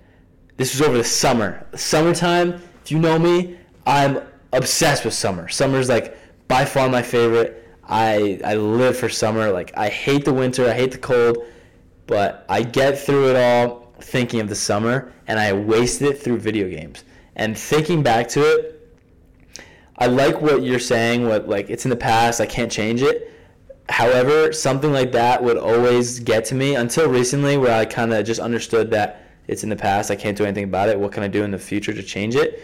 this was over the summer. Summertime, if you know me, I'm obsessed with summer. Summer's like by far my favorite. I I live for summer. Like I hate the winter, I hate the cold, but I get through it all thinking of the summer, and I wasted it through video games. And thinking back to it, I like what you're saying. What like it's in the past, I can't change it. However, something like that would always get to me until recently, where I kind of just understood that it's in the past. I can't do anything about it. What can I do in the future to change it?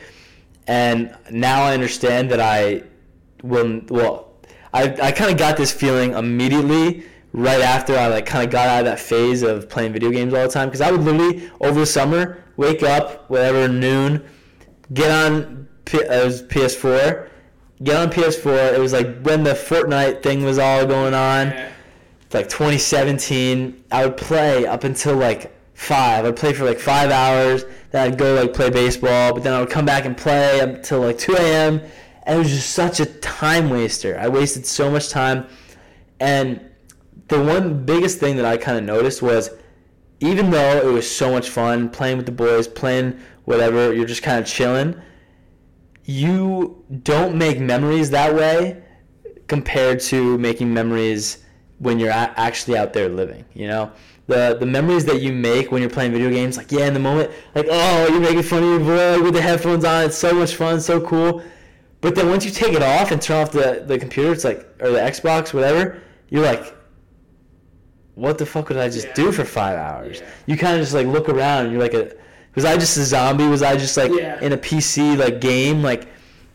And now I understand that I will. Well, I I kind of got this feeling immediately right after I like kind of got out of that phase of playing video games all the time because I would literally over the summer wake up whatever noon, get on P- uh, it was PS4, get on PS4. It was like when the Fortnite thing was all going on Yeah. like 2017 i would play up until like five. I'd play for like five hours. Then I'd go like play baseball, but then I would come back and play until like 2 a.m. And it was just such a time waster. I wasted so much time. And the one biggest thing that I kind of noticed was even though it was so much fun playing with the boys, playing whatever, you're just kind of chilling, you don't make memories that way compared to making memories when you're actually out there living, you know? The, the memories that you make when you're playing video games, like, yeah, in the moment, like, oh, you're making fun of your boy with the headphones on, it's so much fun, so cool. But then once you take it off and turn off the, the computer, it's like, or the Xbox, whatever, you're like, what the fuck would I just yeah. do for five hours? Yeah. You kind of just like look around and you're like a, was I just a zombie? Was I just like yeah. in a PC like game? Like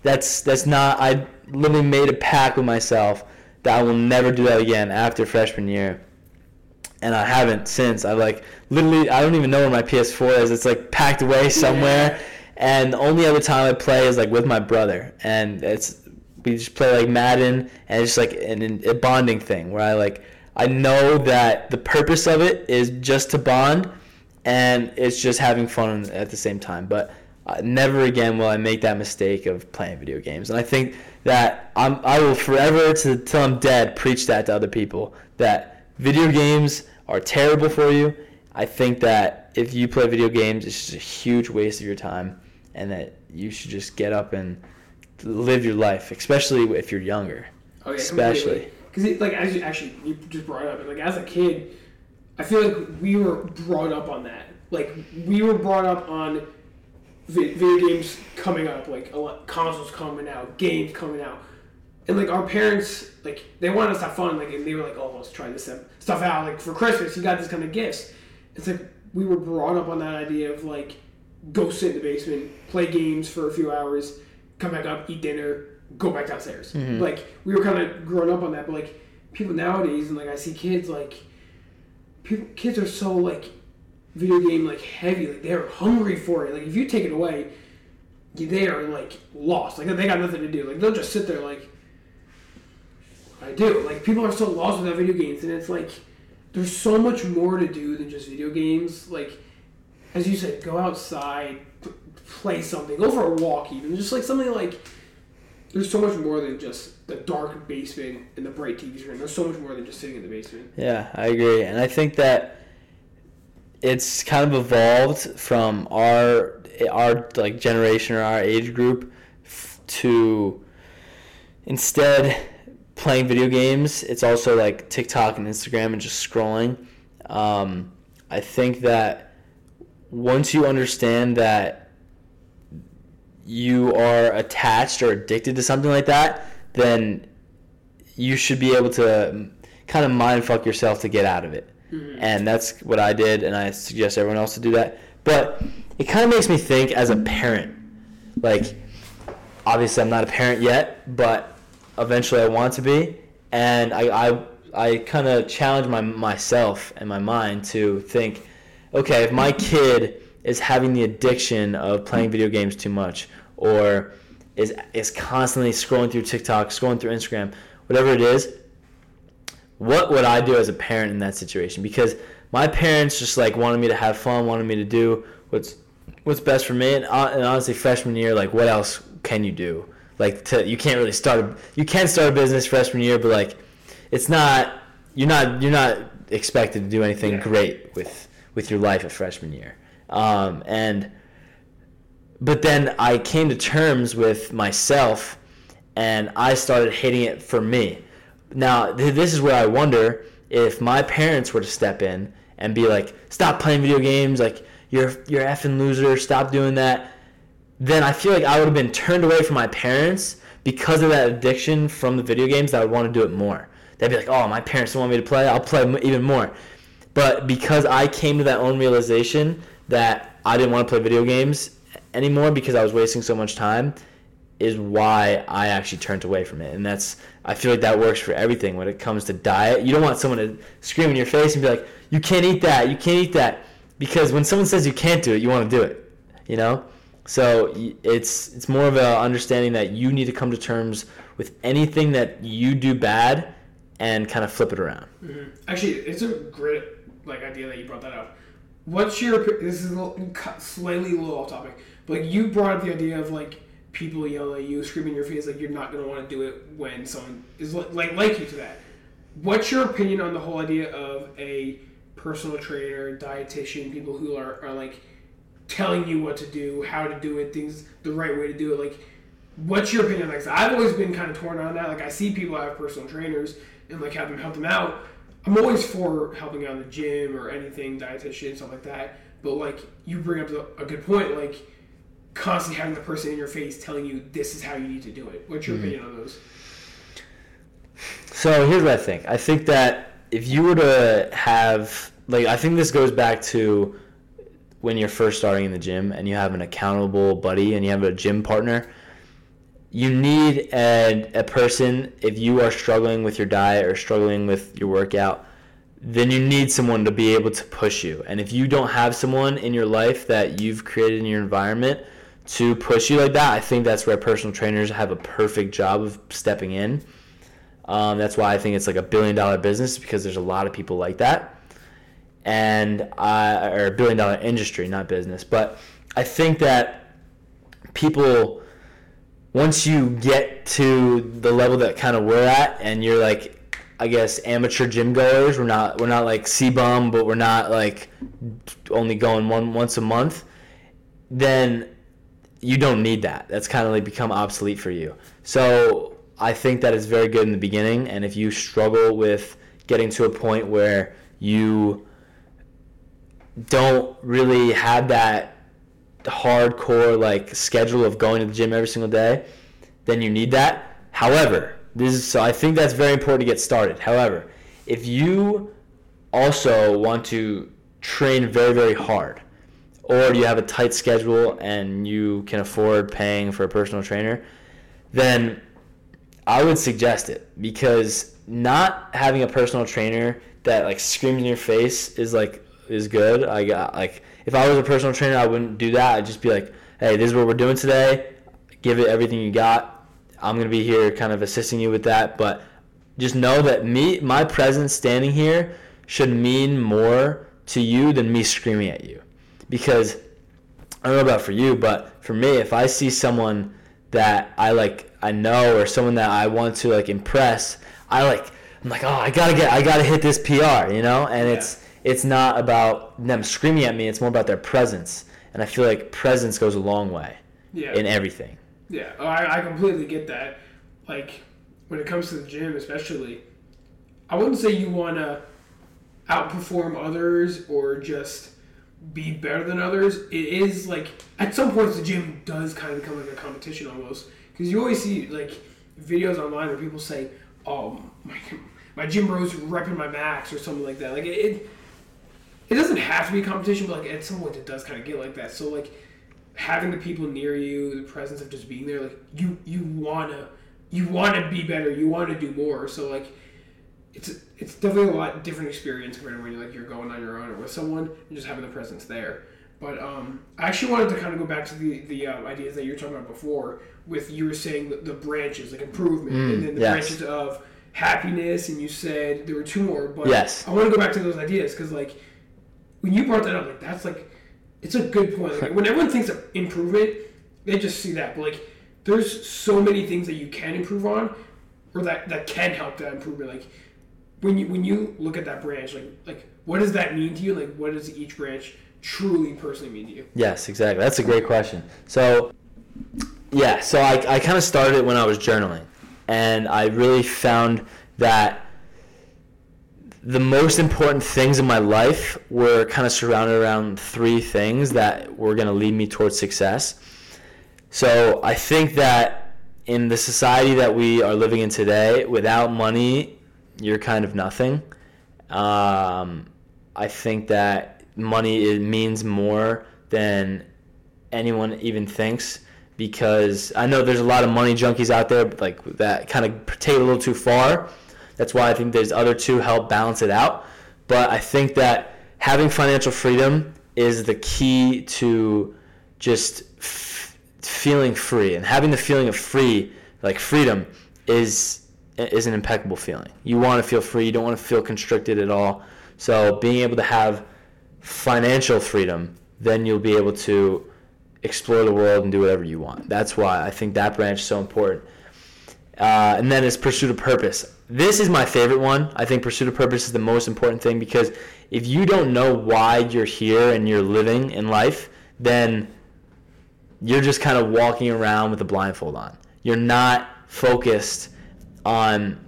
that's that's not. I literally made a pact with myself that I will never do that again after freshman year, and I haven't since. I like literally. I don't even know where my PS4 is. It's like packed away somewhere. And the only other time I play is like with my brother, and it's we just play like Madden, and it's just like an, a bonding thing where I like I know that the purpose of it is just to bond, and it's just having fun at the same time. But uh, never again will I make that mistake of playing video games. And I think that I'm, I will forever, to, till I'm dead, preach that to other people that video games are terrible for you. I think that if you play video games, it's just a huge waste of your time, and that you should just get up and live your life, especially if you're younger. Oh, yeah, especially because like as you actually you just brought up, like as a kid, I feel like we were brought up on that. Like we were brought up on video games coming up, like consoles coming out, games coming out, and like our parents, like they wanted us to have fun, like and they were like, "Oh, let's try this stuff out." Like for Christmas, you got this kind of gifts. It's like we were brought up on that idea of like go sit in the basement, play games for a few hours, come back up, eat dinner, go back downstairs. Mm-hmm. Like we were kind of growing up on that, but like people nowadays, and like I see kids like people, kids are so like video game like heavy, like they're hungry for it. Like if you take it away, they are like lost. Like they got nothing to do. Like they'll just sit there like I do. Like people are so lost without video games, and it's like there's so much more to do than just video games. Like as you said, go outside, play something, go for a walk, even just like something like there's so much more than just the dark basement and the bright TV screen. There's so much more than just sitting in the basement. Yeah, I agree, and I think that it's kind of evolved from our our like generation or our age group to instead playing video games. It's also like TikTok and Instagram and just scrolling. Um, I think that once you understand that you are attached or addicted to something like that, then you should be able to kind of mind fuck yourself to get out of it. Mm-hmm. And that's what I did, and I suggest everyone else to do that. But it kind of makes me think as a parent, like, obviously I'm not a parent yet, but eventually I want to be. And I, I, I kind of challenge my, myself and my mind to think, okay, if my kid is having the addiction of playing video games too much or is is constantly scrolling through TikTok, scrolling through Instagram, whatever it is, what would I do as a parent in that situation? Because my parents just like wanted me to have fun, wanted me to do what's what's best for me, and, uh, and honestly, freshman year, like what else can you do? Like to, you can't really start a you can start a business freshman year, but like it's not you're not you're not expected to do anything yeah. great with with your life at freshman year. Um, and but then I came to terms with myself, and I started hating it for me. Now this is where I wonder if my parents were to step in and be like, "Stop playing video games! Like you're you're effing loser. Stop doing that." Then I feel like I would have been turned away from my parents because of that addiction from the video games. That I would want to do it more. They'd be like, "Oh, my parents don't want me to play. I'll play even more." But because I came to that own realization that I didn't want to play video games anymore because I was wasting so much time is why I actually turned away from it. And that's I feel like that works for everything when it comes to diet. You don't want someone to scream in your face and be like, "You can't eat that. You can't eat that." Because when someone says you can't do it, you want to do it. You know? So it's it's more of a understanding that you need to come to terms with anything that you do bad and kind of flip it around. Mm-hmm. Actually, it's a great like idea that you brought that up what's your this is a slightly a little off topic, but you brought up the idea of like people yelling at you, screaming in your face, like you're not gonna want to do it when someone is like like you to that. What's your opinion on the whole idea of a personal trainer, dietitian, people who are, are like telling you what to do, how to do it, things the right way to do it. Like, what's your opinion? Like, I've always been kind of torn on that. Like, I see people have personal trainers and like have them help them out. I'm always for helping out in the gym or anything, dietitian, stuff like that. But like, you bring up a good point. Like, constantly having the person in your face telling you this is how you need to do it. What's your mm-hmm. opinion on those? So here's what I think. I think that if you were to have like I think this goes back to when you're first starting in the gym and you have an accountable buddy and you have a gym partner, you need a, a person if you are struggling with your diet or struggling with your workout, then you need someone to be able to push you. And if you don't have someone in your life that you've created in your environment to push you like that, I think that's where personal trainers have a perfect job of stepping in. Um, that's why I think it's like a billion dollar business because there's a lot of people like that and I, or a billion dollar industry, not business. But I think that people, once you get to the level that kind of we're at, and you're like, I guess amateur gym goers, we're not we're not like CBum, but we're not like only going one once a month. Then you don't need that. That's kind of like become obsolete for you. So I think that is very good in the beginning, and if you struggle with getting to a point where you don't really have that hardcore like schedule of going to the gym every single day, then you need that. However, this is so I think that's very important to get started. However, if you also want to train very very hard or you have a tight schedule and you can afford paying for a personal trainer, then I would suggest it because not having a personal trainer that like screams in your face is like is good. I got like if I was a personal trainer, I wouldn't do that. I'd just be like, hey, this is what we're doing today. Give it everything you got. I'm gonna be here, kind of assisting you with that. But just know that me, my presence standing here, should mean more to you than me screaming at you, because I don't know about for you, but for me, if I see someone that I like, I know, or someone that I want to like impress, I like. I'm like, oh, I gotta get, I gotta hit this PR, you know, and yeah. it's it's not about them screaming at me. It's more about their presence, and I feel like presence goes a long way. Yeah. In everything. Yeah, oh, I, I completely get that. Like when it comes to the gym, especially, I wouldn't say you want to outperform others or just be better than others. It is like at some points the gym does kind of become like a competition almost because you always see like videos online where people say, "Oh my." My gym bros repping my max or something like that. Like it, it it doesn't have to be a competition, but like at some point it does kind of get like that. So like having the people near you, the presence of just being there, like you you wanna you wanna be better, you wanna do more. So like it's it's definitely a lot different experience compared to when you're like you're going on your own or with someone and just having the presence there. But um, I actually wanted to kind of go back to the the uh, ideas that you were talking about before. With you were saying the, the branches, like improvement, mm, and then the yes. branches of happiness, and you said there were two more. But yes. I want to go back to those ideas because like when you brought that up, like that's like it's a good point. Like, when everyone thinks of improvement, they just see that. But like there's so many things that you can improve on or that, that can help that improvement. Like when you when you look at that branch, like like what does that mean to you? Like what does each branch truly personally mean to you? Yes, exactly. That's a great question. So yeah, so I, I kind of started it when I was journaling and I really found that the most important things in my life were kind of surrounded around three things that were going to lead me towards success. So I think that in the society that we are living in today, without money, you're kind of nothing. Um, I think that money it means more than anyone even thinks because I know there's a lot of money junkies out there but like that kind of take a little too far that's why I think there's other two help balance it out. But I think that having financial freedom is the key to just f- feeling free and having the feeling of free, like freedom, is is an impeccable feeling. You want to feel free. You don't want to feel constricted at all. So being able to have financial freedom, then you'll be able to explore the world and do whatever you want. That's why I think that branch is so important. Uh, and then it's pursuit of purpose. This is my favorite one. I think pursuit of purpose is the most important thing because if you don't know why you're here and you're living in life, then you're just kind of walking around with a blindfold on. You're not focused on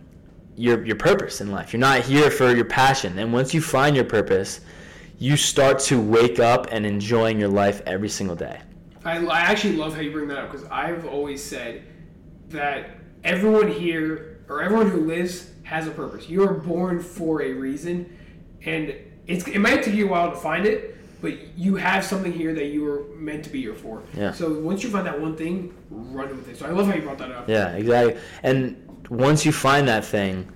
your your purpose in life. You're not here for your passion. And once you find your purpose, you start to wake up and enjoying your life every single day. I, I actually love how you bring that up because I've always said that everyone here or everyone who lives has a purpose. You are born for a reason, and it's it might take you a while to find it, but you have something here that you were meant to be here for. Yeah. So once you find that one thing, run with it. So I love how you brought that up. Yeah, exactly. And once you find that thing,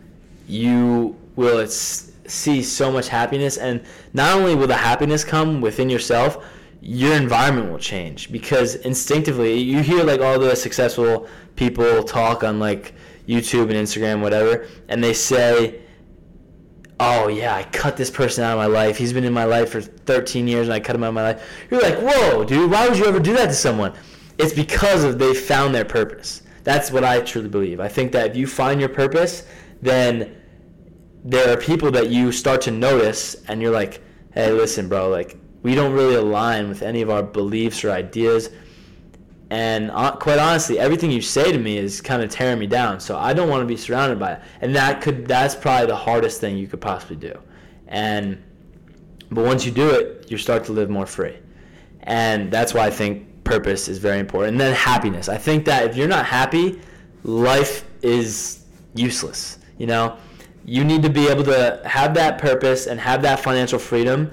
you will see so much happiness, and not only will the happiness come within yourself, your environment will change because instinctively you hear like all the successful people talk on like YouTube and Instagram, whatever, and they say, "Oh yeah, I cut this person out of my life. He's been in my life for 13 years, and I cut him out of my life." You're like, "Whoa, dude! Why would you ever do that to someone?" It's because of they found their purpose. That's what I truly believe. I think that if you find your purpose, then there are people that you start to notice, and you're like, "Hey, listen, bro. Like, we don't really align with any of our beliefs or ideas." And uh, quite honestly, everything you say to me is kind of tearing me down. So I don't want to be surrounded by it. And that could that's probably the hardest thing you could possibly do. And but once you do it, you start to live more free. And that's why I think purpose is very important. And then happiness. I think that if you're not happy, life is useless. You know, you need to be able to have that purpose and have that financial freedom.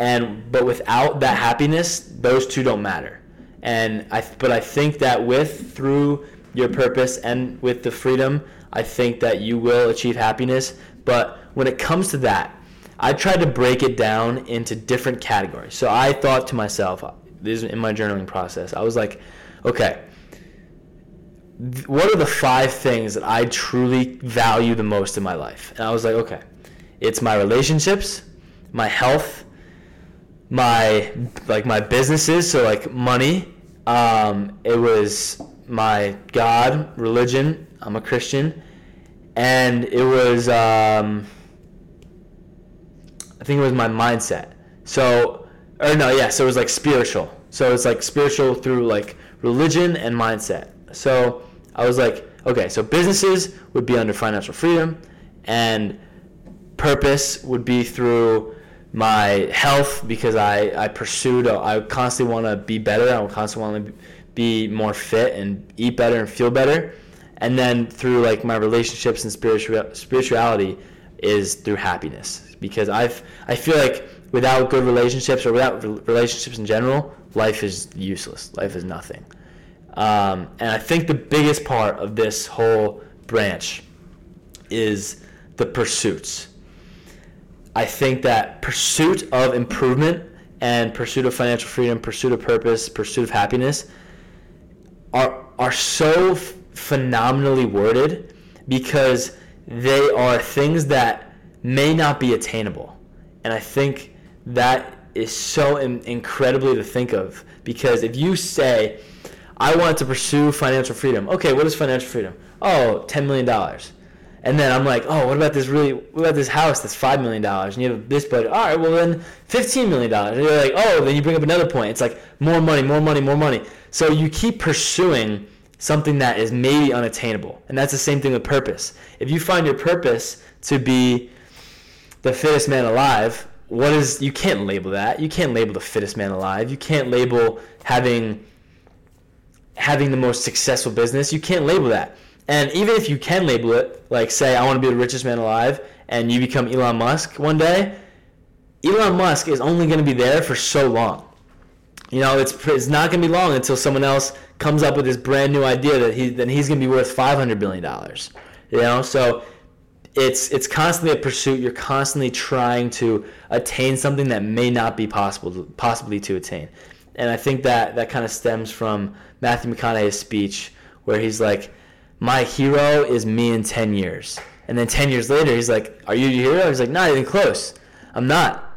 And but without that happiness, those two don't matter. And I, but I think that with through your purpose and with the freedom, I think that you will achieve happiness. But when it comes to that, I tried to break it down into different categories. So I thought to myself, this is in my journaling process. I was like, okay, what are the five things that I truly value the most in my life? And I was like, okay, it's my relationships, my health, my like my businesses, so like money. Um, it was my God, religion. I'm a Christian, and it was um, I think it was my mindset. So or no, yeah, so it was like spiritual. So it's like spiritual through like religion and mindset. So I was like, okay, so businesses would be under financial freedom, and purpose would be through my health because I, I pursued, I constantly want to be better. I constantly want to be more fit and eat better and feel better. And then through like my relationships and spiritual, spirituality is through happiness because I've, I feel like without good relationships or without relationships in general, life is useless. Life is nothing. Um, and I think the biggest part of this whole branch is the pursuits. I think that pursuit of improvement and pursuit of financial freedom, pursuit of purpose, pursuit of happiness are are so f- phenomenally worded because they are things that may not be attainable. And I think that is so in- incredibly to think of because if you say I want to pursue financial freedom. Okay, what is financial freedom? Oh, $10 million. And then I'm like, oh, what about this really? What about this house that's five million dollars? And you have this budget. All right, well then fifteen million dollars. And you're like, oh, then you bring up another point. It's like more money, more money, more money. So you keep pursuing something that is maybe unattainable, and that's the same thing with purpose. If you find your purpose to be the fittest man alive, what is? You can't label that. You can't label the fittest man alive. You can't label having having the most successful business. You can't label that. And even if you can label it, like say, I want to be the richest man alive, and you become Elon Musk one day, Elon Musk is only going to be there for so long. You know, it's it's not going to be long until someone else comes up with this brand new idea that he then he's going to be worth 500 billion dollars. You know, so it's it's constantly a pursuit. You're constantly trying to attain something that may not be possible to, possibly to attain. And I think that that kind of stems from Matthew McConaughey's speech where he's like, "My hero is me in 10 years." And then 10 years later, he's like, "Are you your hero?" He's like, "Not even close. I'm not."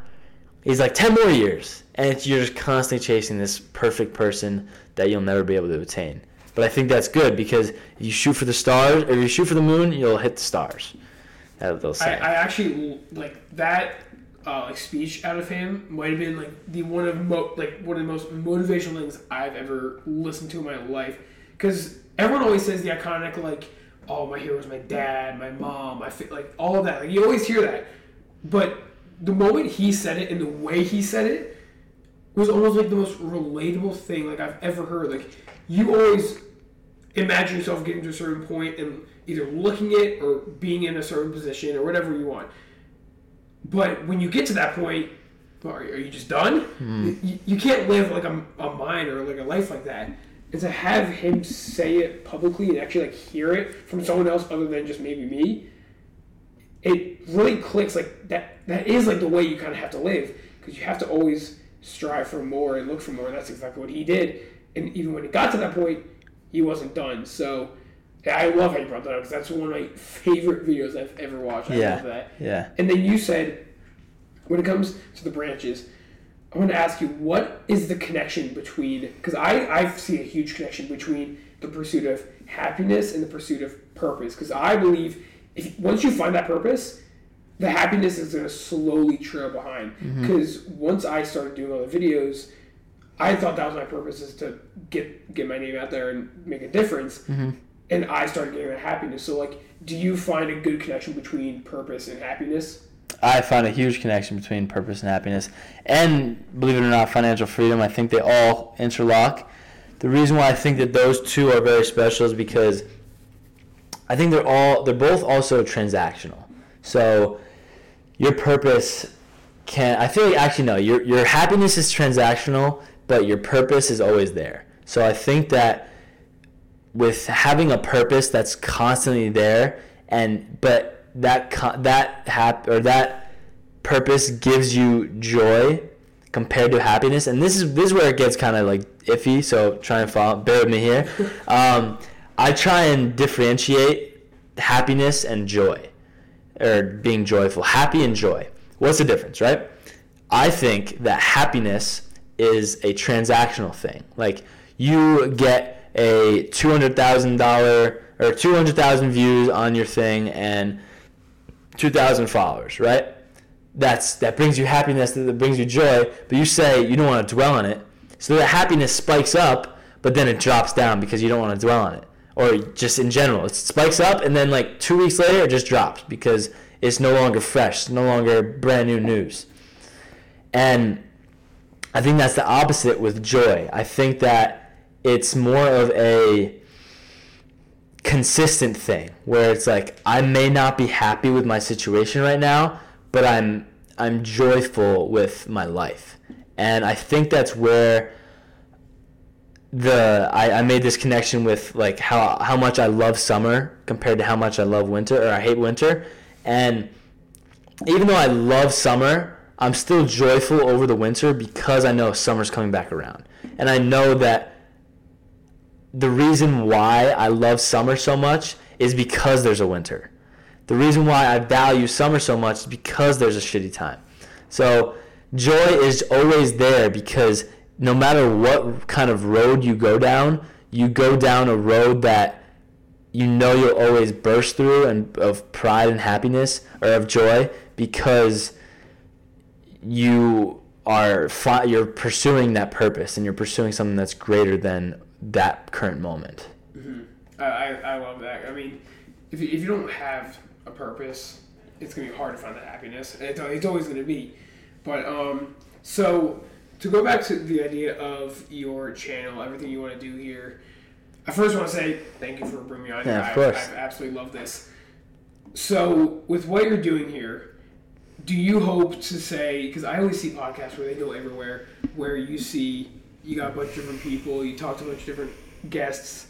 He's like ten more years, and it's, you're just constantly chasing this perfect person that you'll never be able to attain. But I think that's good because if you shoot for the stars, or if you shoot for the moon, you'll hit the stars. That they'll I. I actually like that uh, like speech out of him might have been like the one of mo- like one of the most motivational things I've ever listened to in my life. Because everyone always says the iconic like, "Oh, my hero is my dad, my mom, my fi-, like all of that." Like you always hear that, but the moment he said it and the way he said it was almost like the most relatable thing like I've ever heard. Like you always imagine yourself getting to a certain point and either looking it or being in a certain position or whatever you want. But when you get to that point, are, you just done? Hmm. You, you can't live like a, a mind or like a life like that. And to have him say it publicly and actually like hear it from someone else other than just maybe me, it really clicks like that. That is like the way you kind of have to live because you have to always strive for more and look for more. And that's exactly what he did. And even when he got to that point, he wasn't done. So yeah, I love how you brought that up because that's one of my favorite videos I've ever watched. I Yeah. love that. yeah. And then you said, when it comes to the branches, I want to ask you, what is the connection between? Because I I see a huge connection between the pursuit of happiness and the pursuit of purpose. Because I believe if once you find that purpose, the happiness is going to slowly trail behind. Mm-hmm. Because once I started doing all the videos, I thought that was my purpose is to get get my name out there and make a difference. Mm-hmm. And I started getting that happiness. So, like, do you find a good connection between purpose and happiness? I find a huge connection between purpose and happiness, and believe it or not, financial freedom. I think they all interlock. The reason why I think that those two are very special is because I think they're all they're both also transactional. So your purpose can I feel like actually no, your your happiness is transactional, but your purpose is always there. So I think that with having a purpose that's constantly there and but that that hap or that purpose gives you joy compared to happiness. And this is this is where it gets kind of like iffy so try and follow bear with me here. [laughs] Um, i try and differentiate happiness and joy or being joyful happy and joy. What's the difference right? I think that happiness is a transactional thing. Like you get a $200000 or 200000 views on your thing and 2000 followers right? That's that brings you happiness that brings you joy but you say you don't want to dwell on it. So that happiness spikes up but then it drops down because you don't want to dwell on it. Or just in general it spikes up and then like two weeks later it just drops because it's no longer fresh it's no longer brand new news. And i think that's the opposite with joy. I think that it's more of a consistent thing where it's like I may not be happy with my situation right now, but I'm I'm joyful with my life. And I think that's where the I, I made this connection with like how how much I love summer compared to how much I love winter or I hate winter. And even though I love summer, I'm still joyful over the winter because I know summer's coming back around. And I know that the reason why I love summer so much is because there's a winter. The reason why I value summer so much is because there's a shitty time. So joy is always there because no matter what kind of road you go down, you go down a road that you know you'll always burst through and of pride and happiness or of joy because you are you're pursuing that purpose and you're pursuing something that's greater than that current moment. I, I, I love that. I mean, if you, if you don't have a purpose, it's gonna be hard to find that happiness. And it's, it's always gonna be. But um, so to go back to the idea of your channel, everything you want to do here. I first want to say thank you for bringing me on. Yeah, of I- course. I've absolutely love this. So with what you're doing here, do you hope to say? Because I always see podcasts where they go everywhere, where you see you got a bunch of different people, you talk to a bunch of different guests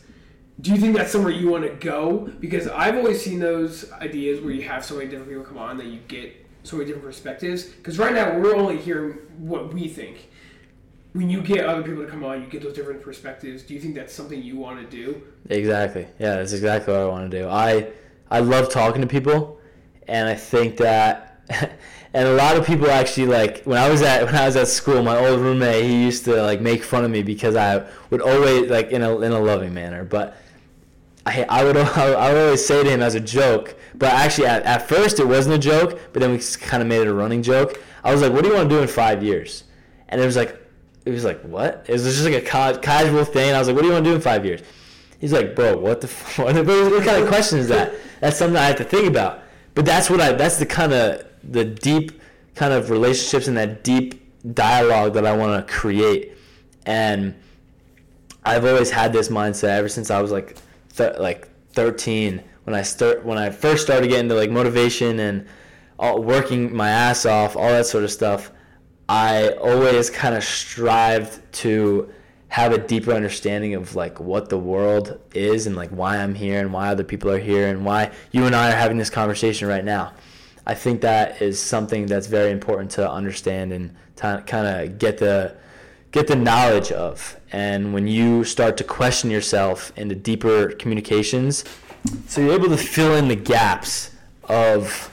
do you think that's somewhere you want to go? Because I've always seen those ideas where you have so many different people come on that you get so many different perspectives. Because right now we're only hearing what we think. When you get other people to come on, you get those different perspectives. Do you think that's something you want to do? Exactly. Yeah, that's exactly what I want to do. I I love talking to people, and I think that [laughs] and a lot of people actually like when I was at [laughs] when I was at school, my old roommate he used to like make fun of me because I would always like in a in a loving manner, but I I would [laughs] I would always say to him as a joke, but actually at, at first it wasn't a joke, but then we kind of made it a running joke. I was like, "What do you want to do in five years?" And it was like, it was like, "What?" It was just like a casual thing. I was like, "What do you want to do in five years?" He's like, "Bro, what the f- [laughs] what, kind of question is that?" That's something I have to think about. But that's what I that's the kind of the deep kind of relationships and that deep dialogue that I want to create. And I've always had this mindset ever since I was like th- like 13 when I start when I first started getting into like motivation and all, working my ass off, all that sort of stuff. I always kind of strived to have a deeper understanding of like what the world is and like why I'm here and why other people are here and why you and I are having this conversation right now. I think that is something that's very important to understand and kind of get the get the knowledge of. And when you start to question yourself into deeper communications, so you're able to fill in the gaps of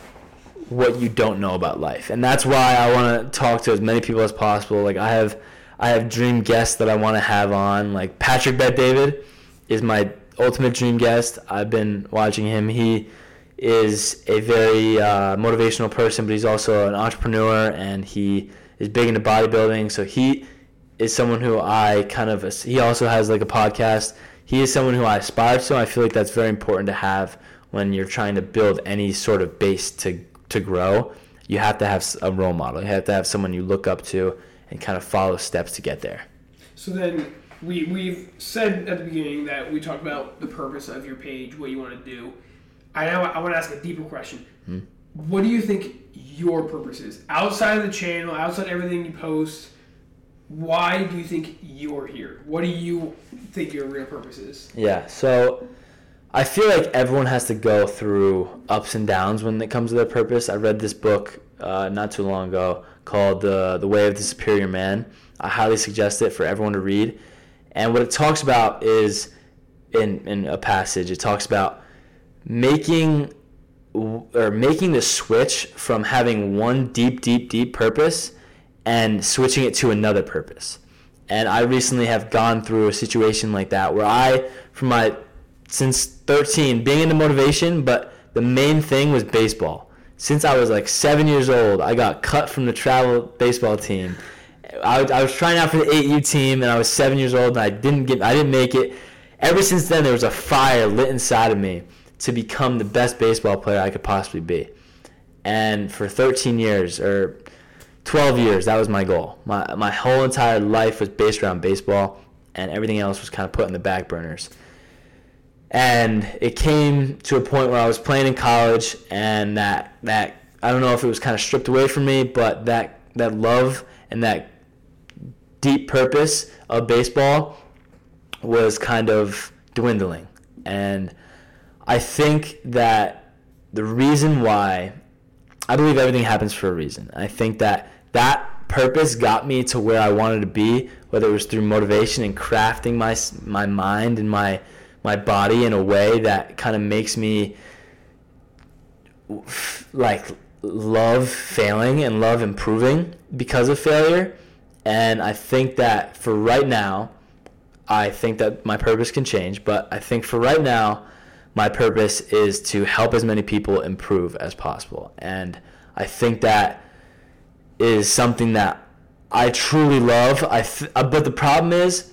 what you don't know about life. And that's why I want to talk to as many people as possible. Like I have I have dream guests that I want to have on. Like Patrick Bet David is my ultimate dream guest. I've been watching him. He is a very uh, motivational person, but he's also an entrepreneur and he is big into bodybuilding. So he is someone who I kind of he also has like a podcast. He is someone who I aspire to. I feel like that's very important to have when you're trying to build any sort of base to to grow. You have to have a role model. You have to have someone you look up to and kind of follow steps to get there. So then we we've said at the beginning that we talked about the purpose of your page, what you want to do. I I want to ask a deeper question. Hmm. What do you think your purpose is outside of the channel, outside everything you post? Why do you think you're here? What do you think your real purpose is? Yeah, so I feel like everyone has to go through ups and downs when it comes to their purpose. I read this book uh, not too long ago called the the Way of the Superior Man. I highly suggest it for everyone to read. And what it talks about is in in a passage. It talks about making or making the switch from having one deep, deep, deep purpose and switching it to another purpose. And I recently have gone through a situation like that where I, from my since 13, being into motivation, but the main thing was baseball since I was like seven years old, I got cut from the travel baseball team. I, I was trying out for the 8U team, and I was seven years old, and I didn't get, I didn't make it. Ever since then, there was a fire lit inside of me to become the best baseball player I could possibly be. And for 13 years or 12 years, that was my goal. My my whole entire life was based around baseball, and everything else was kind of put in the back burners. And it came to a point where I was playing in college, and that that I don't know if it was kind of stripped away from me, but that that love and that deep purpose of baseball was kind of dwindling. And I think that the reason why I believe everything happens for a reason. I think that that purpose got me to where I wanted to be, whether it was through motivation and crafting my my mind and my my body in a way that kind of makes me like love failing and love improving because of failure. And I think that for right now, I think that my purpose can change, but I think for right now, my purpose is to help as many people improve as possible. And I think that is something that I truly love. I th- uh, but the problem is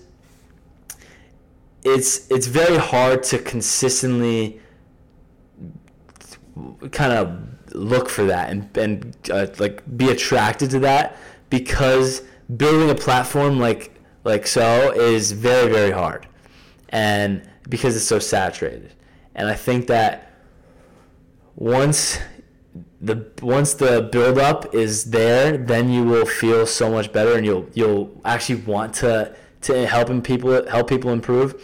it's it's very hard to consistently kind of look for that and and uh, like be attracted to that because building a platform like like so is very very hard and because it's so saturated and i think that once the once the build up is there then you will feel so much better and you'll you'll actually want to to helping people help people improve.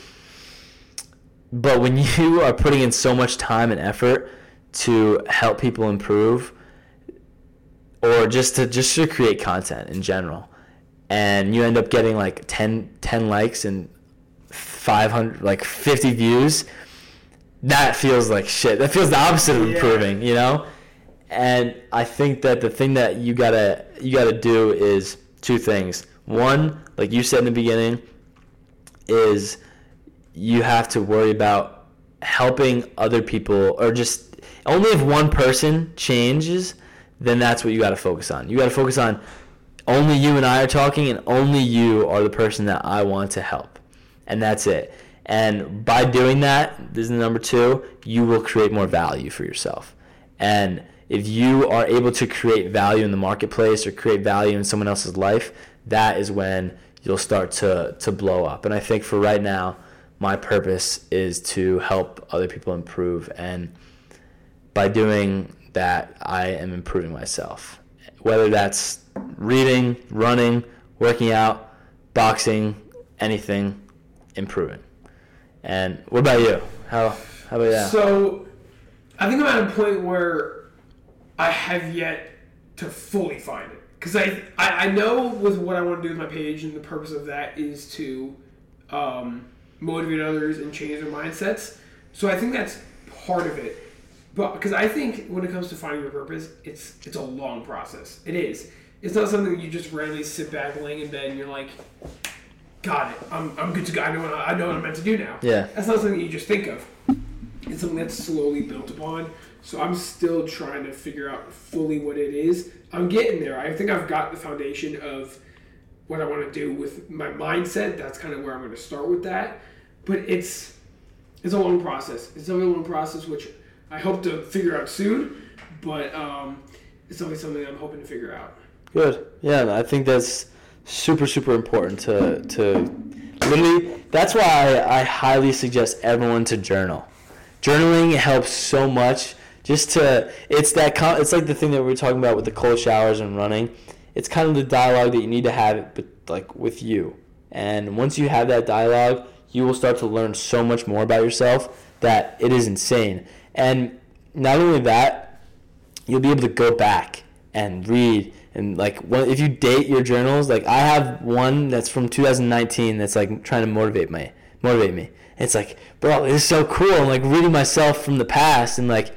But when [laughs] you are putting in so much time and effort to help people improve or just to just to create content in general and you end up getting like 10, 10 likes and 500 like 50 views that feels like shit that feels the opposite of improving yeah. you know and I think that the thing that you gotta you gotta do is two things. One, like you said in the beginning, is you have to worry about helping other people or just only if one person changes, then that's what you got to focus on. You got to focus on only you and I are talking and only you are the person that I want to help. And that's it. And by doing that, this is number 2, you will create more value for yourself. And if you are able to create value in the marketplace or create value in someone else's life, that is when you'll start to to blow up. And I think for right now, my purpose is to help other people improve and by doing that, I am improving myself. Whether that's reading, running, working out, boxing, anything, improving. And what about you? How how about that? So, I think I'm at a point where I have yet to fully find it because I, I I know with what I want to do with my page and the purpose of that is to um, motivate others and change their mindsets. So I think that's part of it. But because I think when it comes to finding your purpose, it's it's a long process. It is. It's not something you just randomly sit back, laying in bed, and you're like, "Got it. I'm, I'm good to go. I know what I, know what I'm meant to do now." Yeah. That's not something you just think of. It's something that's slowly built upon. So I'm still trying to figure out fully what it is. I'm getting there. I think I've got the foundation of what I want to do with my mindset. That's kind of where I'm going to start with that. But it's it's a long process. It's a long process, which I hope to figure out soon. But um, it's always something I'm hoping to figure out. Good. Yeah, I think that's super super important to to literally. That's why I, I highly suggest everyone to journal. Journaling helps so much. Just to it's that it's like the thing that we were talking about with the cold showers and running. It's kind of the dialogue that you need to have, but like with you. And once you have that dialogue, you will start to learn so much more about yourself that it is insane. And not only that, you'll be able to go back and read and like if you date your journals like i have one that's from 2019 that's like trying to motivate me motivate me. It's like bro it's so cool. I'm like reading myself from the past and like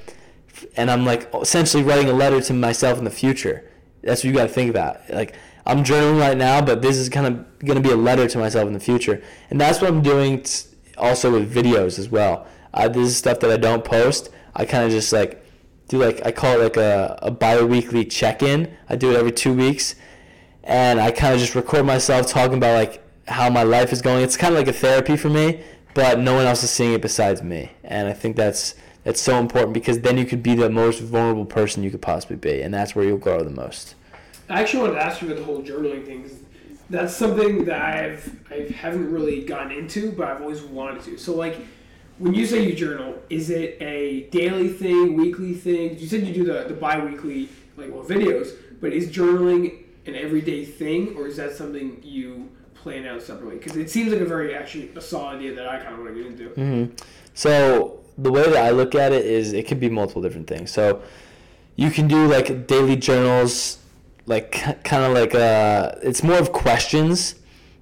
and i'm like essentially writing a letter to myself in the future. That's what you got to think about. Like i'm journaling right now but this is kind of going to be a letter to myself in the future. And that's what i'm doing t- also with videos as well. Uh, this is stuff that i don't post. I kind of just like do like I call it like a, a bi-weekly check-in. I do it every two weeks, and I kind of just record myself talking about like how my life is going. It's kind of like a therapy for me, but no one else is seeing it besides me, and I think that's that's so important because then you could be the most vulnerable person you could possibly be, and that's where you'll grow the most. I actually wanted to ask you about the whole journaling thing. That's something that I've I haven't really gotten into, but I've always wanted to. So like, when you say you journal, is it a daily thing, weekly thing? You said you do the the bi-weekly like well videos, but is journaling an everyday thing, or is that something you plan out separately? Because it seems like a very actually a solid idea that I kind of want to get into. hmm So the way that I look at it is it could be multiple different things. So you can do like daily journals, like kind of like uh, it's more of questions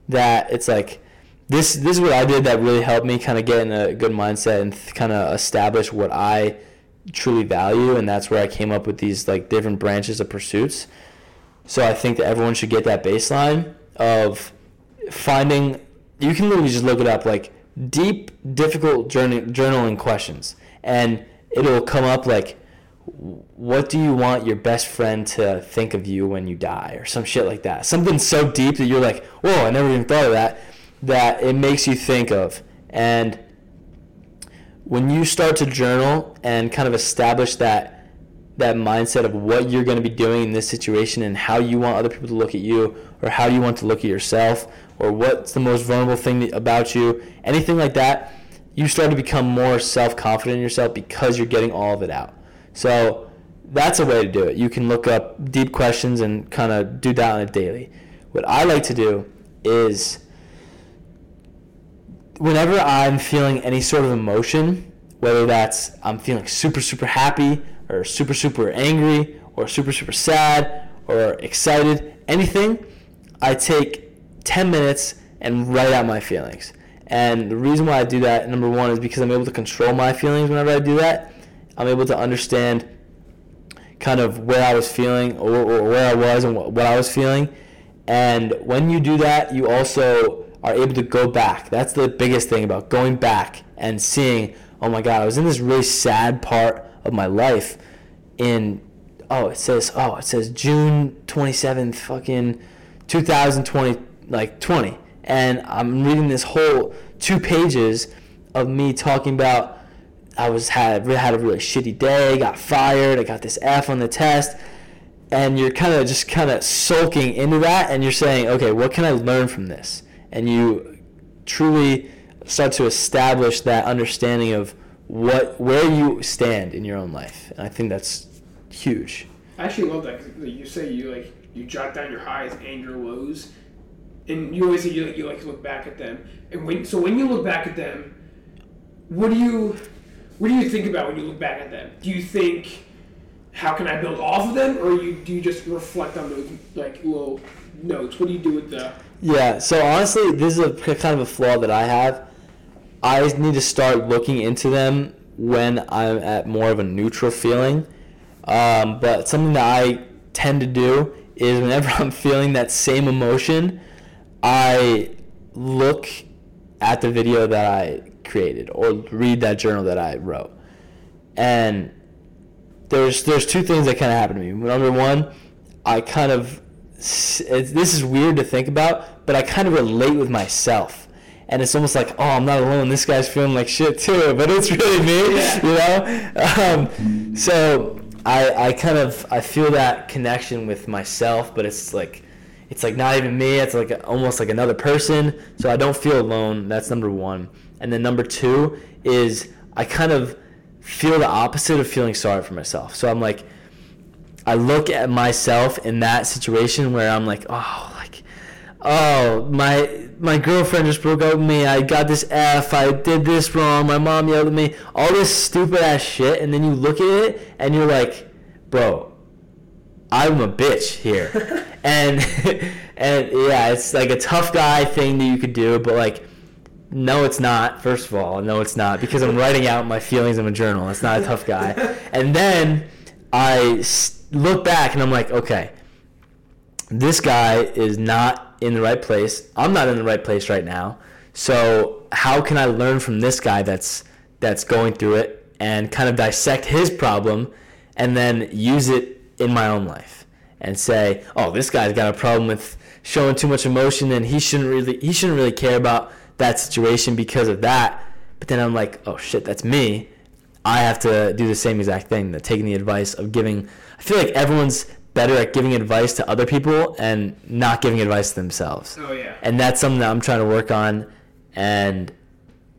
that it's like this this is what I did that really helped me kind of get in a good mindset and kind of establish what I truly value and that's where I came up with these like different branches of pursuits. So I think that everyone should get that baseline of finding you can literally just look it up like deep difficult journey, journaling questions. And it'll come up like what do you want your best friend to think of you when you die? or some shit like that. Something so deep that you're like whoa i never even thought of that that it makes you think of. And when you start to journal and kind of establish that that mindset of what you're going to be doing in this situation and how you want other people to look at you or how you want to look at yourself or what's the most vulnerable thing about you anything like that you start to become more self-confident in yourself because you're getting all of it out. So that's a way to do it. You can look up deep questions and kind of do that on a daily. What i like to do is whenever i'm feeling any sort of emotion whether that's i'm feeling super super happy or super super angry or super super sad or excited anything i take 10 minutes and write out my feelings and the reason why i do that number one is because i'm able to control my feelings whenever i do that i'm able to understand kind of where I was feeling or, or where I was and what, what I was feeling. And when you do that, you also are able to go back. That's the biggest thing about going back and seeing, oh my God, I was in this really sad part of my life in, oh, it says, oh, it says June 27th, fucking 2020, like 20. And I'm reading this whole two pages of me talking about I was had had a really shitty day, got fired, I got this F on the test, and you're kind of just kind of sulking into that, and you're saying, okay, what can I learn from this? And you truly start to establish that understanding of what where you stand in your own life, and I think that's huge. I actually love that because you say you like you jot down your highs and your lows, and you always say you, you like to look back at them. And when so when you look back at them, what do you what do you think about when you look back at them? Do you think how can I build off of them, or you do you just reflect on those like little notes? What do you do with the? Yeah. So honestly, this is a kind of a flaw that I have. I need to start looking into them when I'm at more of a neutral feeling. Um, but something that I tend to do is whenever [laughs] I'm feeling that same emotion, I look at the video that I created or read that journal that I wrote. And there's there's two things that kind of happen to me. Number one, I kind of this is weird to think about, but I kind of relate with myself. And it's almost like, oh, I'm not alone. This guy's feeling like shit too, [laughs] but it's really me, yeah. you know. Um, so I, I kind of I feel that connection with myself, but it's like it's like not even me. It's like almost like another person. So I don't feel alone. That's number one. And then number two is I kind of feel the opposite of feeling sorry for myself. So I'm like, I look at myself in that situation where I'm like, oh, oh, my my girlfriend just broke up with me. I got this F. I did this wrong. My mom yelled at me. All this stupid ass shit. And then you look at it and you're like, bro, I'm a bitch here. [laughs] and [laughs] and yeah, it's like a tough guy thing that you could do, but like no, it's not. First of all, no, it's not because I'm writing out my feelings in a journal. It's not a tough guy. [laughs] And then I look back and I'm like, okay, this guy is not in the right place. I'm not in the right place right now. So how can I learn from this guy that's that's going through it and kind of dissect his problem and then use it in my own life and say, oh, this guy's got a problem with showing too much emotion and he shouldn't really he shouldn't really care about that situation because of that. But then I'm like, oh shit, that's me. I have to do the same exact thing. That taking the advice of giving. I feel like everyone's better at giving advice to other people and not giving advice to themselves. Oh yeah. And that's something that I'm trying to work on, and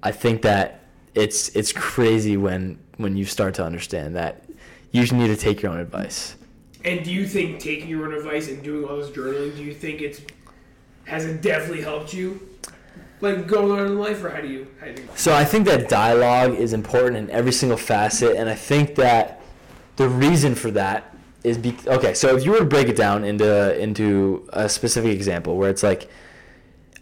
I think that it's it's crazy when when you start to understand that you just need to take your own advice. And do you think taking your own advice and doing all this journaling, do you think it's has it definitely helped you like going on in life, or how do you? How do you so I think that dialogue is important in every single facet, and I think that the reason for that is be okay. So if you were to break it down into into a specific example where it's like,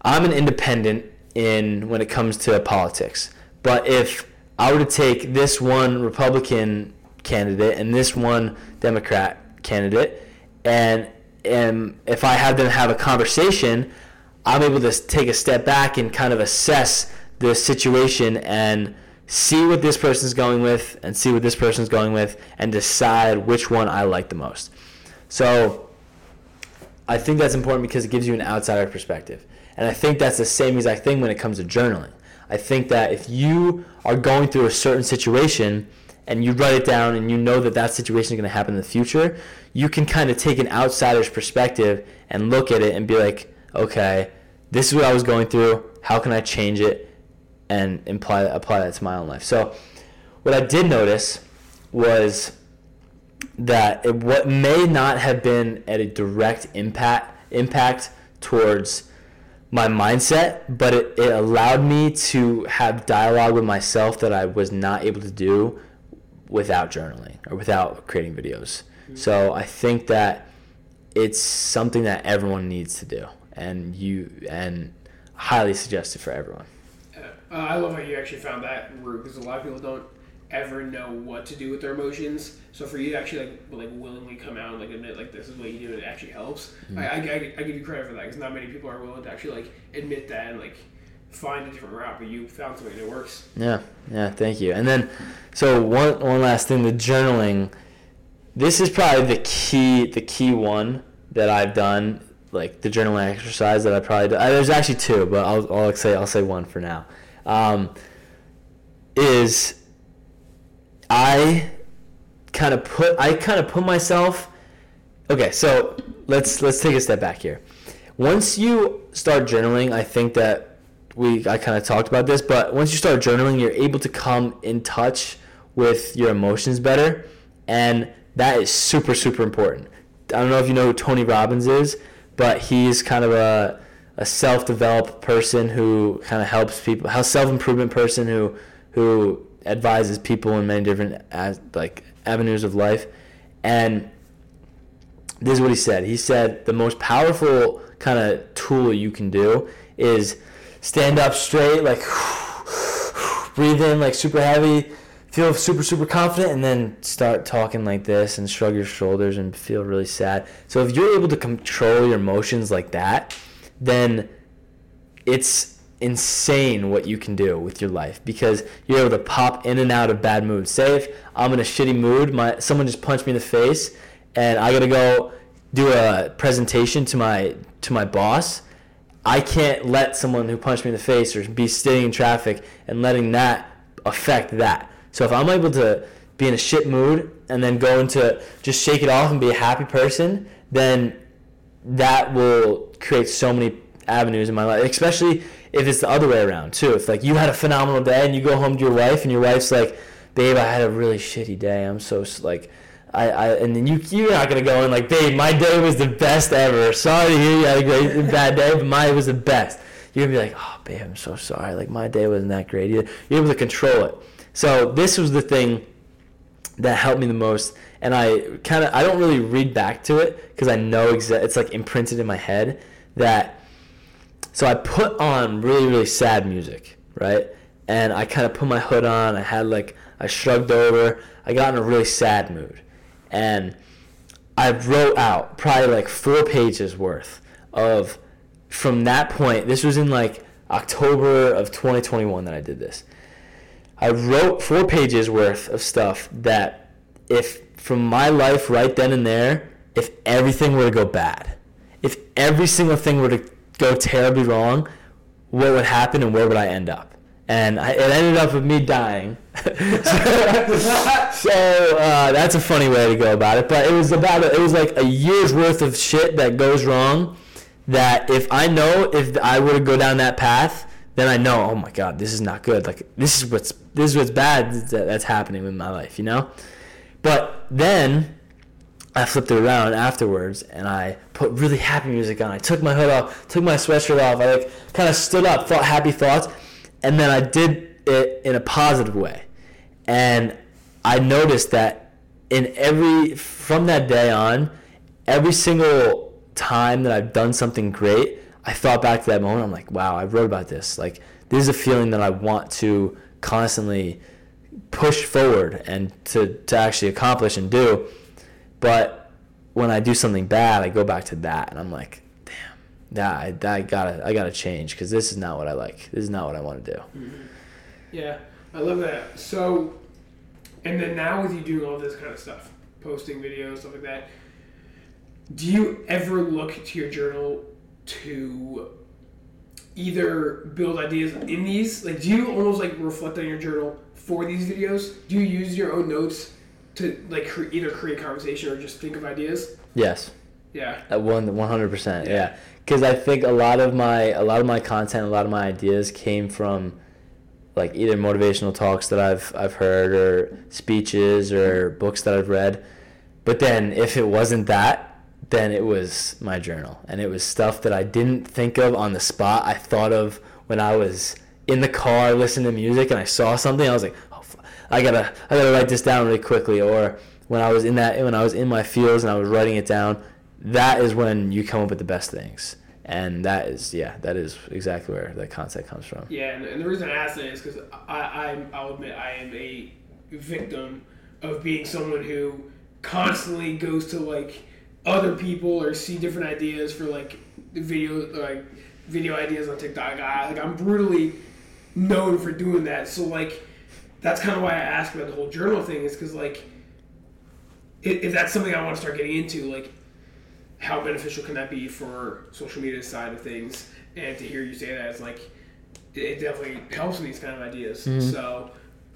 I'm an independent in when it comes to politics, but if I were to take this one Republican candidate and this one Democrat candidate, and and if I had them have a conversation I'm able to take a step back and kind of assess the situation and see what this person's going with and see what this person's going with and decide which one I like the most. So I think that's important because it gives you an outsider perspective. And I think that's the same exact thing when it comes to journaling. I think that if you are going through a certain situation and you write it down and you know that that situation is going to happen in the future, you can kind of take an outsider's perspective and look at it and be like, okay, this is what I was going through. How can I change it and apply apply that to my own life? So, what I did notice was that it, what may not have been at a direct impact impact towards my mindset, but it, it allowed me to have dialogue with myself that I was not able to do without journaling or without creating videos. Mm-hmm. So I think that it's something that everyone needs to do and you and highly suggested for everyone. Uh, I love how you actually found that route because a lot of people don't. ever know what to do with their emotions. So for you to actually like like willingly come out and like admit like this is what you do, and it actually helps. Mm-hmm. I, I, I, I give you credit for that because not many people are willing to actually like admit that and like find a different route. But you found something that works. Yeah, yeah, thank you. And then, so one one last thing, the journaling. This is probably the key, the key one that I've done, like the journaling exercise that I probably do. Uh, there's actually two, but I'll, I'll say I'll say one for now. Um, is I kind of put I kind of put myself. Okay, so let's let's take a step back here. Once you start journaling, I think that we I kind of talked about this, but once you start journaling, you're able to come in touch with your emotions better, and that is super super important. I don't know if you know who Tony Robbins is, but he's kind of a a self-developed person who kind of helps people, a self-improvement person who who advises people in many different as, like avenues of life, and this is what he said. He said the most powerful kind of tool you can do is stand up straight, like [sighs] breathe in like super heavy, feel super super confident, and then start talking like this and shrug your shoulders and feel really sad. So if you're able to control your emotions like that, then it's insane what you can do with your life because you're able to pop in and out of bad moods. Say if I'm in a shitty mood, my someone just punched me in the face, and I gotta go do a presentation to my to my boss. I can't let someone who punched me in the face or be sitting in traffic and letting that affect that. So if I'm able to be in a shit mood and then go into just shake it off and be a happy person, then that will create so many avenues in my life, especially if it's the other way around too. If like you had a phenomenal day and you go home to your wife and your wife's like, "Babe, I had a really shitty day. I'm so like." I, I and then you you're not gonna go in like, babe, my day was the best ever. Sorry to hear you had a great [laughs] bad day, but mine was the best. You're gonna be like, oh, babe, I'm so sorry. Like my day wasn't that great. You're able to control it. So this was the thing that helped me the most, and I kind of I don't really read back to it because I know exa- it's like imprinted in my head that. So I put on really really sad music, right? And I kind of put my hood on. I had like I shrugged over. I got in a really sad mood and I wrote out probably like four pages worth of from that point. This was in like October of 2021 that I did this. I wrote four pages worth of stuff that if from my life right then and there, if everything were to go bad, if every single thing were to go terribly wrong, what would happen and where would I end up? And I, it ended up with me dying. [laughs] so uh, that's a funny way to go about it. But it was about it was like a year's worth of shit that goes wrong. That if I know if I were to go down that path, then I know, oh my god, this is not good. Like this is what's this is what's bad that, that's happening in my life, you know. But then I flipped it around afterwards and I put really happy music on. I took my hood off, took my sweatshirt off. I like kind of stood up, thought happy thoughts, and then I did it in a positive way. And I noticed that in every from that day on, every single time that I've done something great, I thought back to that moment. I'm like, wow, I wrote about this. Like this is a feeling that I want to constantly push forward and to, to actually accomplish and do. But when I do something bad, I go back to that and I'm like, damn, that I, I gotta I gotta change because this is not what I like. This is not what I want to do. Mm-hmm. Yeah, I love that. So and then now with you doing all this kind of stuff, posting videos, stuff like that, do you ever look to your journal to either build ideas in these? Like, do you almost like reflect on your journal for these videos? Do you use your own notes to like cre- either create conversation or just think of ideas? Yes. Yeah. At one one hundred percent. Yeah. Because I think a lot of my a lot of my content, a lot of my ideas came from like either motivational talks that I've I've heard or speeches or books that I've read. But then if it wasn't that, then it was my journal and it was stuff that I didn't think of on the spot. I thought of when I was in the car listening to music and I saw something. I was like, I gotta I gotta write this down really quickly. Or when I was in that when I was in my fields and I was writing it down, that is when you come up with the best things and that is yeah that is exactly where the concept comes from yeah and, and the reason i ask that is because I, I i'll admit i am a victim of being someone who constantly goes to like other people or see different ideas for like video like video ideas on TikTok. I, like I'm brutally known for doing that. So like that's kind of why I asked about the whole journal thing is because like if, if that's something I want to start getting into, like how beneficial can that be for social media side of things? And to hear you say that is like it definitely helps in these kind of ideas. Mm-hmm. So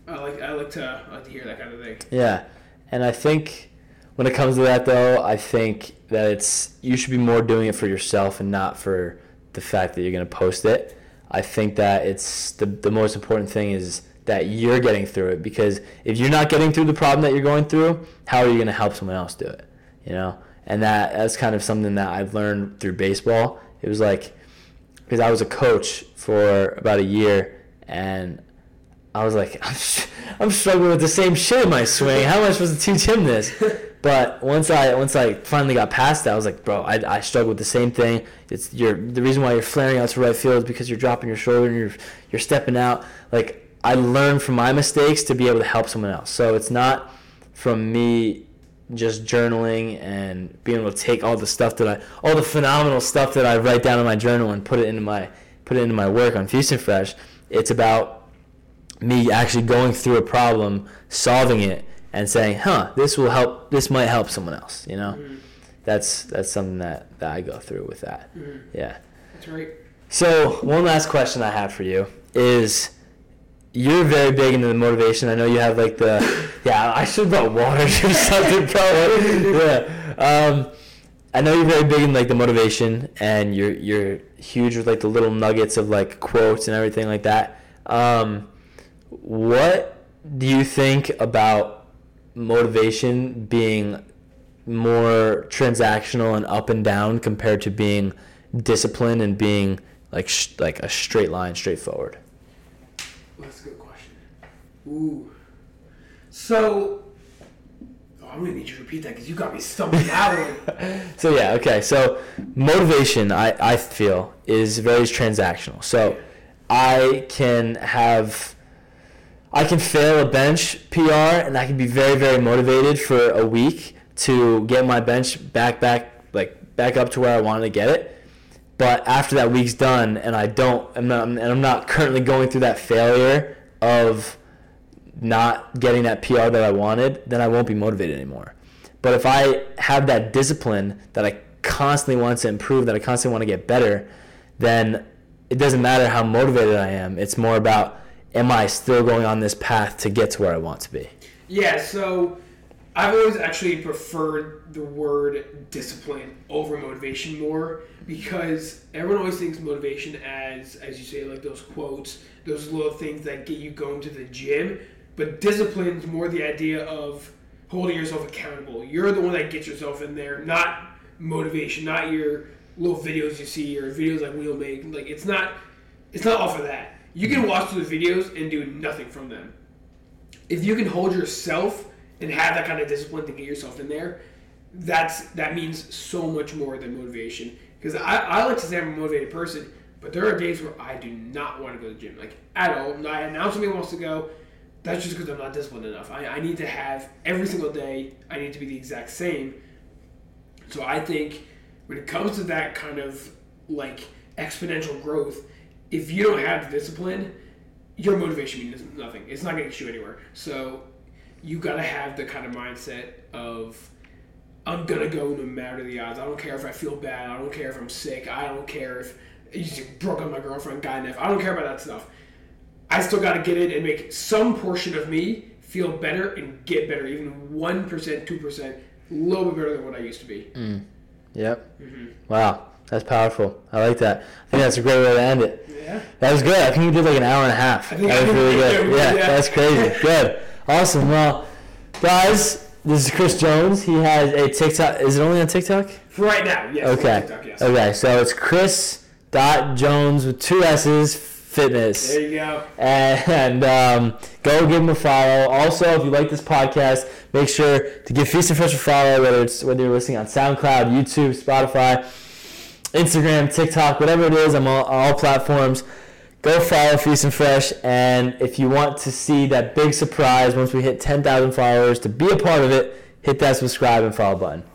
I like I like to I like to hear that kind of thing. Yeah, and I think when it comes to that though, I think that it's you should be more doing it for yourself and not for the fact that you're going to post it. I think that it's the the most important thing is that you're getting through it because if you're not getting through the problem that you're going through, how are you going to help someone else do it? You know? And that that's kind of something that I've learned through baseball. It was like because I was a coach for about a year and I was like, [laughs] I'm, I'm struggling with the same shit in my swing. How am I supposed to teach him this? [laughs] But once I once I finally got past that, I was like, bro, I, I struggle with the same thing. It's you're the reason why you're flaring out to right field is because you're dropping your shoulder and you're you're stepping out. Like I learned from my mistakes to be able to help someone else. So it's not from me just journaling and being able to take all the stuff that I all the phenomenal stuff that I write down in my journal and put it into my put it into my work on Fusion Fresh. It's about me actually going through a problem, solving it, and saying, "Huh, this will help. This might help someone else." You know, mm-hmm. that's that's something that, that I go through with that. Mm-hmm. Yeah. That's right. So one last question I have for you is, you're very big into the motivation. I know you have like the, [laughs] yeah. I should brought water or something, probably. [laughs] yeah. Um, I know you're very big in like the motivation, and you're you're huge with like the little nuggets of like quotes and everything like that. Um, what do you think about motivation being more transactional and up and down compared to being disciplined and being like sh- like a straight line, straightforward? That's a good question. Ooh. So, oh, I'm gonna need you to repeat that because you got me stumped out. [laughs] so yeah, okay. So motivation, I I feel is very transactional. So I can have I can fail a bench PR and I can be very, very motivated for a week to get my bench back, back, like back up to where I wanted to get it. But after that week's done and I don't, I'm not, and I'm not currently going through that failure of not getting that PR that I wanted, then I won't be motivated anymore. But if I have that discipline that I constantly want to improve, that I constantly want to get better, then it doesn't matter how motivated I am. It's more about am I still going on this path to get to where I want to be? Yeah, so I've always actually preferred the word discipline over motivation more because everyone always thinks motivation as, as you say, like those quotes, those little things that get you going to the gym. But discipline is more the idea of holding yourself accountable. You're the one that gets yourself in there, not motivation, not your little videos you see or videos like we'll make. Like it's not, it's not all for that you can mm-hmm. watch the videos and do nothing from them. If you can hold yourself and have that kind of discipline to get yourself in there, that's that means so much more than motivation. Because I, I like to say I'm a motivated person, but there are days where I do not want to go to the gym, like at all. Now, now somebody wants to go, that's just because I'm not disciplined enough. I, I need to have every single day, I need to be the exact same. So I think when it comes to that kind of like exponential growth, if you don't have the discipline, your motivation means nothing. It's not going to get you anywhere. So you got to have the kind of mindset of I'm gonna go no matter the odds. I don't care if I feel bad. I don't care if I'm sick. I don't care if you broke up my girlfriend, guy enough. I don't care about that stuff. I still got to get in and make some portion of me feel better and get better, even one percent, two percent, a little bit better than what I used to be. Mm. Yep. Mm-hmm. Wow, that's powerful. I like that. I think that's a great way to end it. Yeah. That was good. I think you did like an hour and a half. That was [laughs] really good. Yeah, yeah, that's crazy. [laughs] Good. Awesome. Well, guys, this is Chris Jones. He has a TikTok. Is it only on TikTok? For Right now, yes. Okay. TikTok, yes. Okay, so it's Chris dot Jones with two S's fitness. There you go. And um, go give them a follow. Also, if you like this podcast, make sure to give Feast and Fresh a follow, whether it's whether you're listening on SoundCloud, YouTube, Spotify. Instagram, TikTok, whatever it is. I'm all, all platforms. go follow Feast and Fresh. And if you want to see that big surprise once we hit 10,000 followers to be a part of it, hit that subscribe and follow button.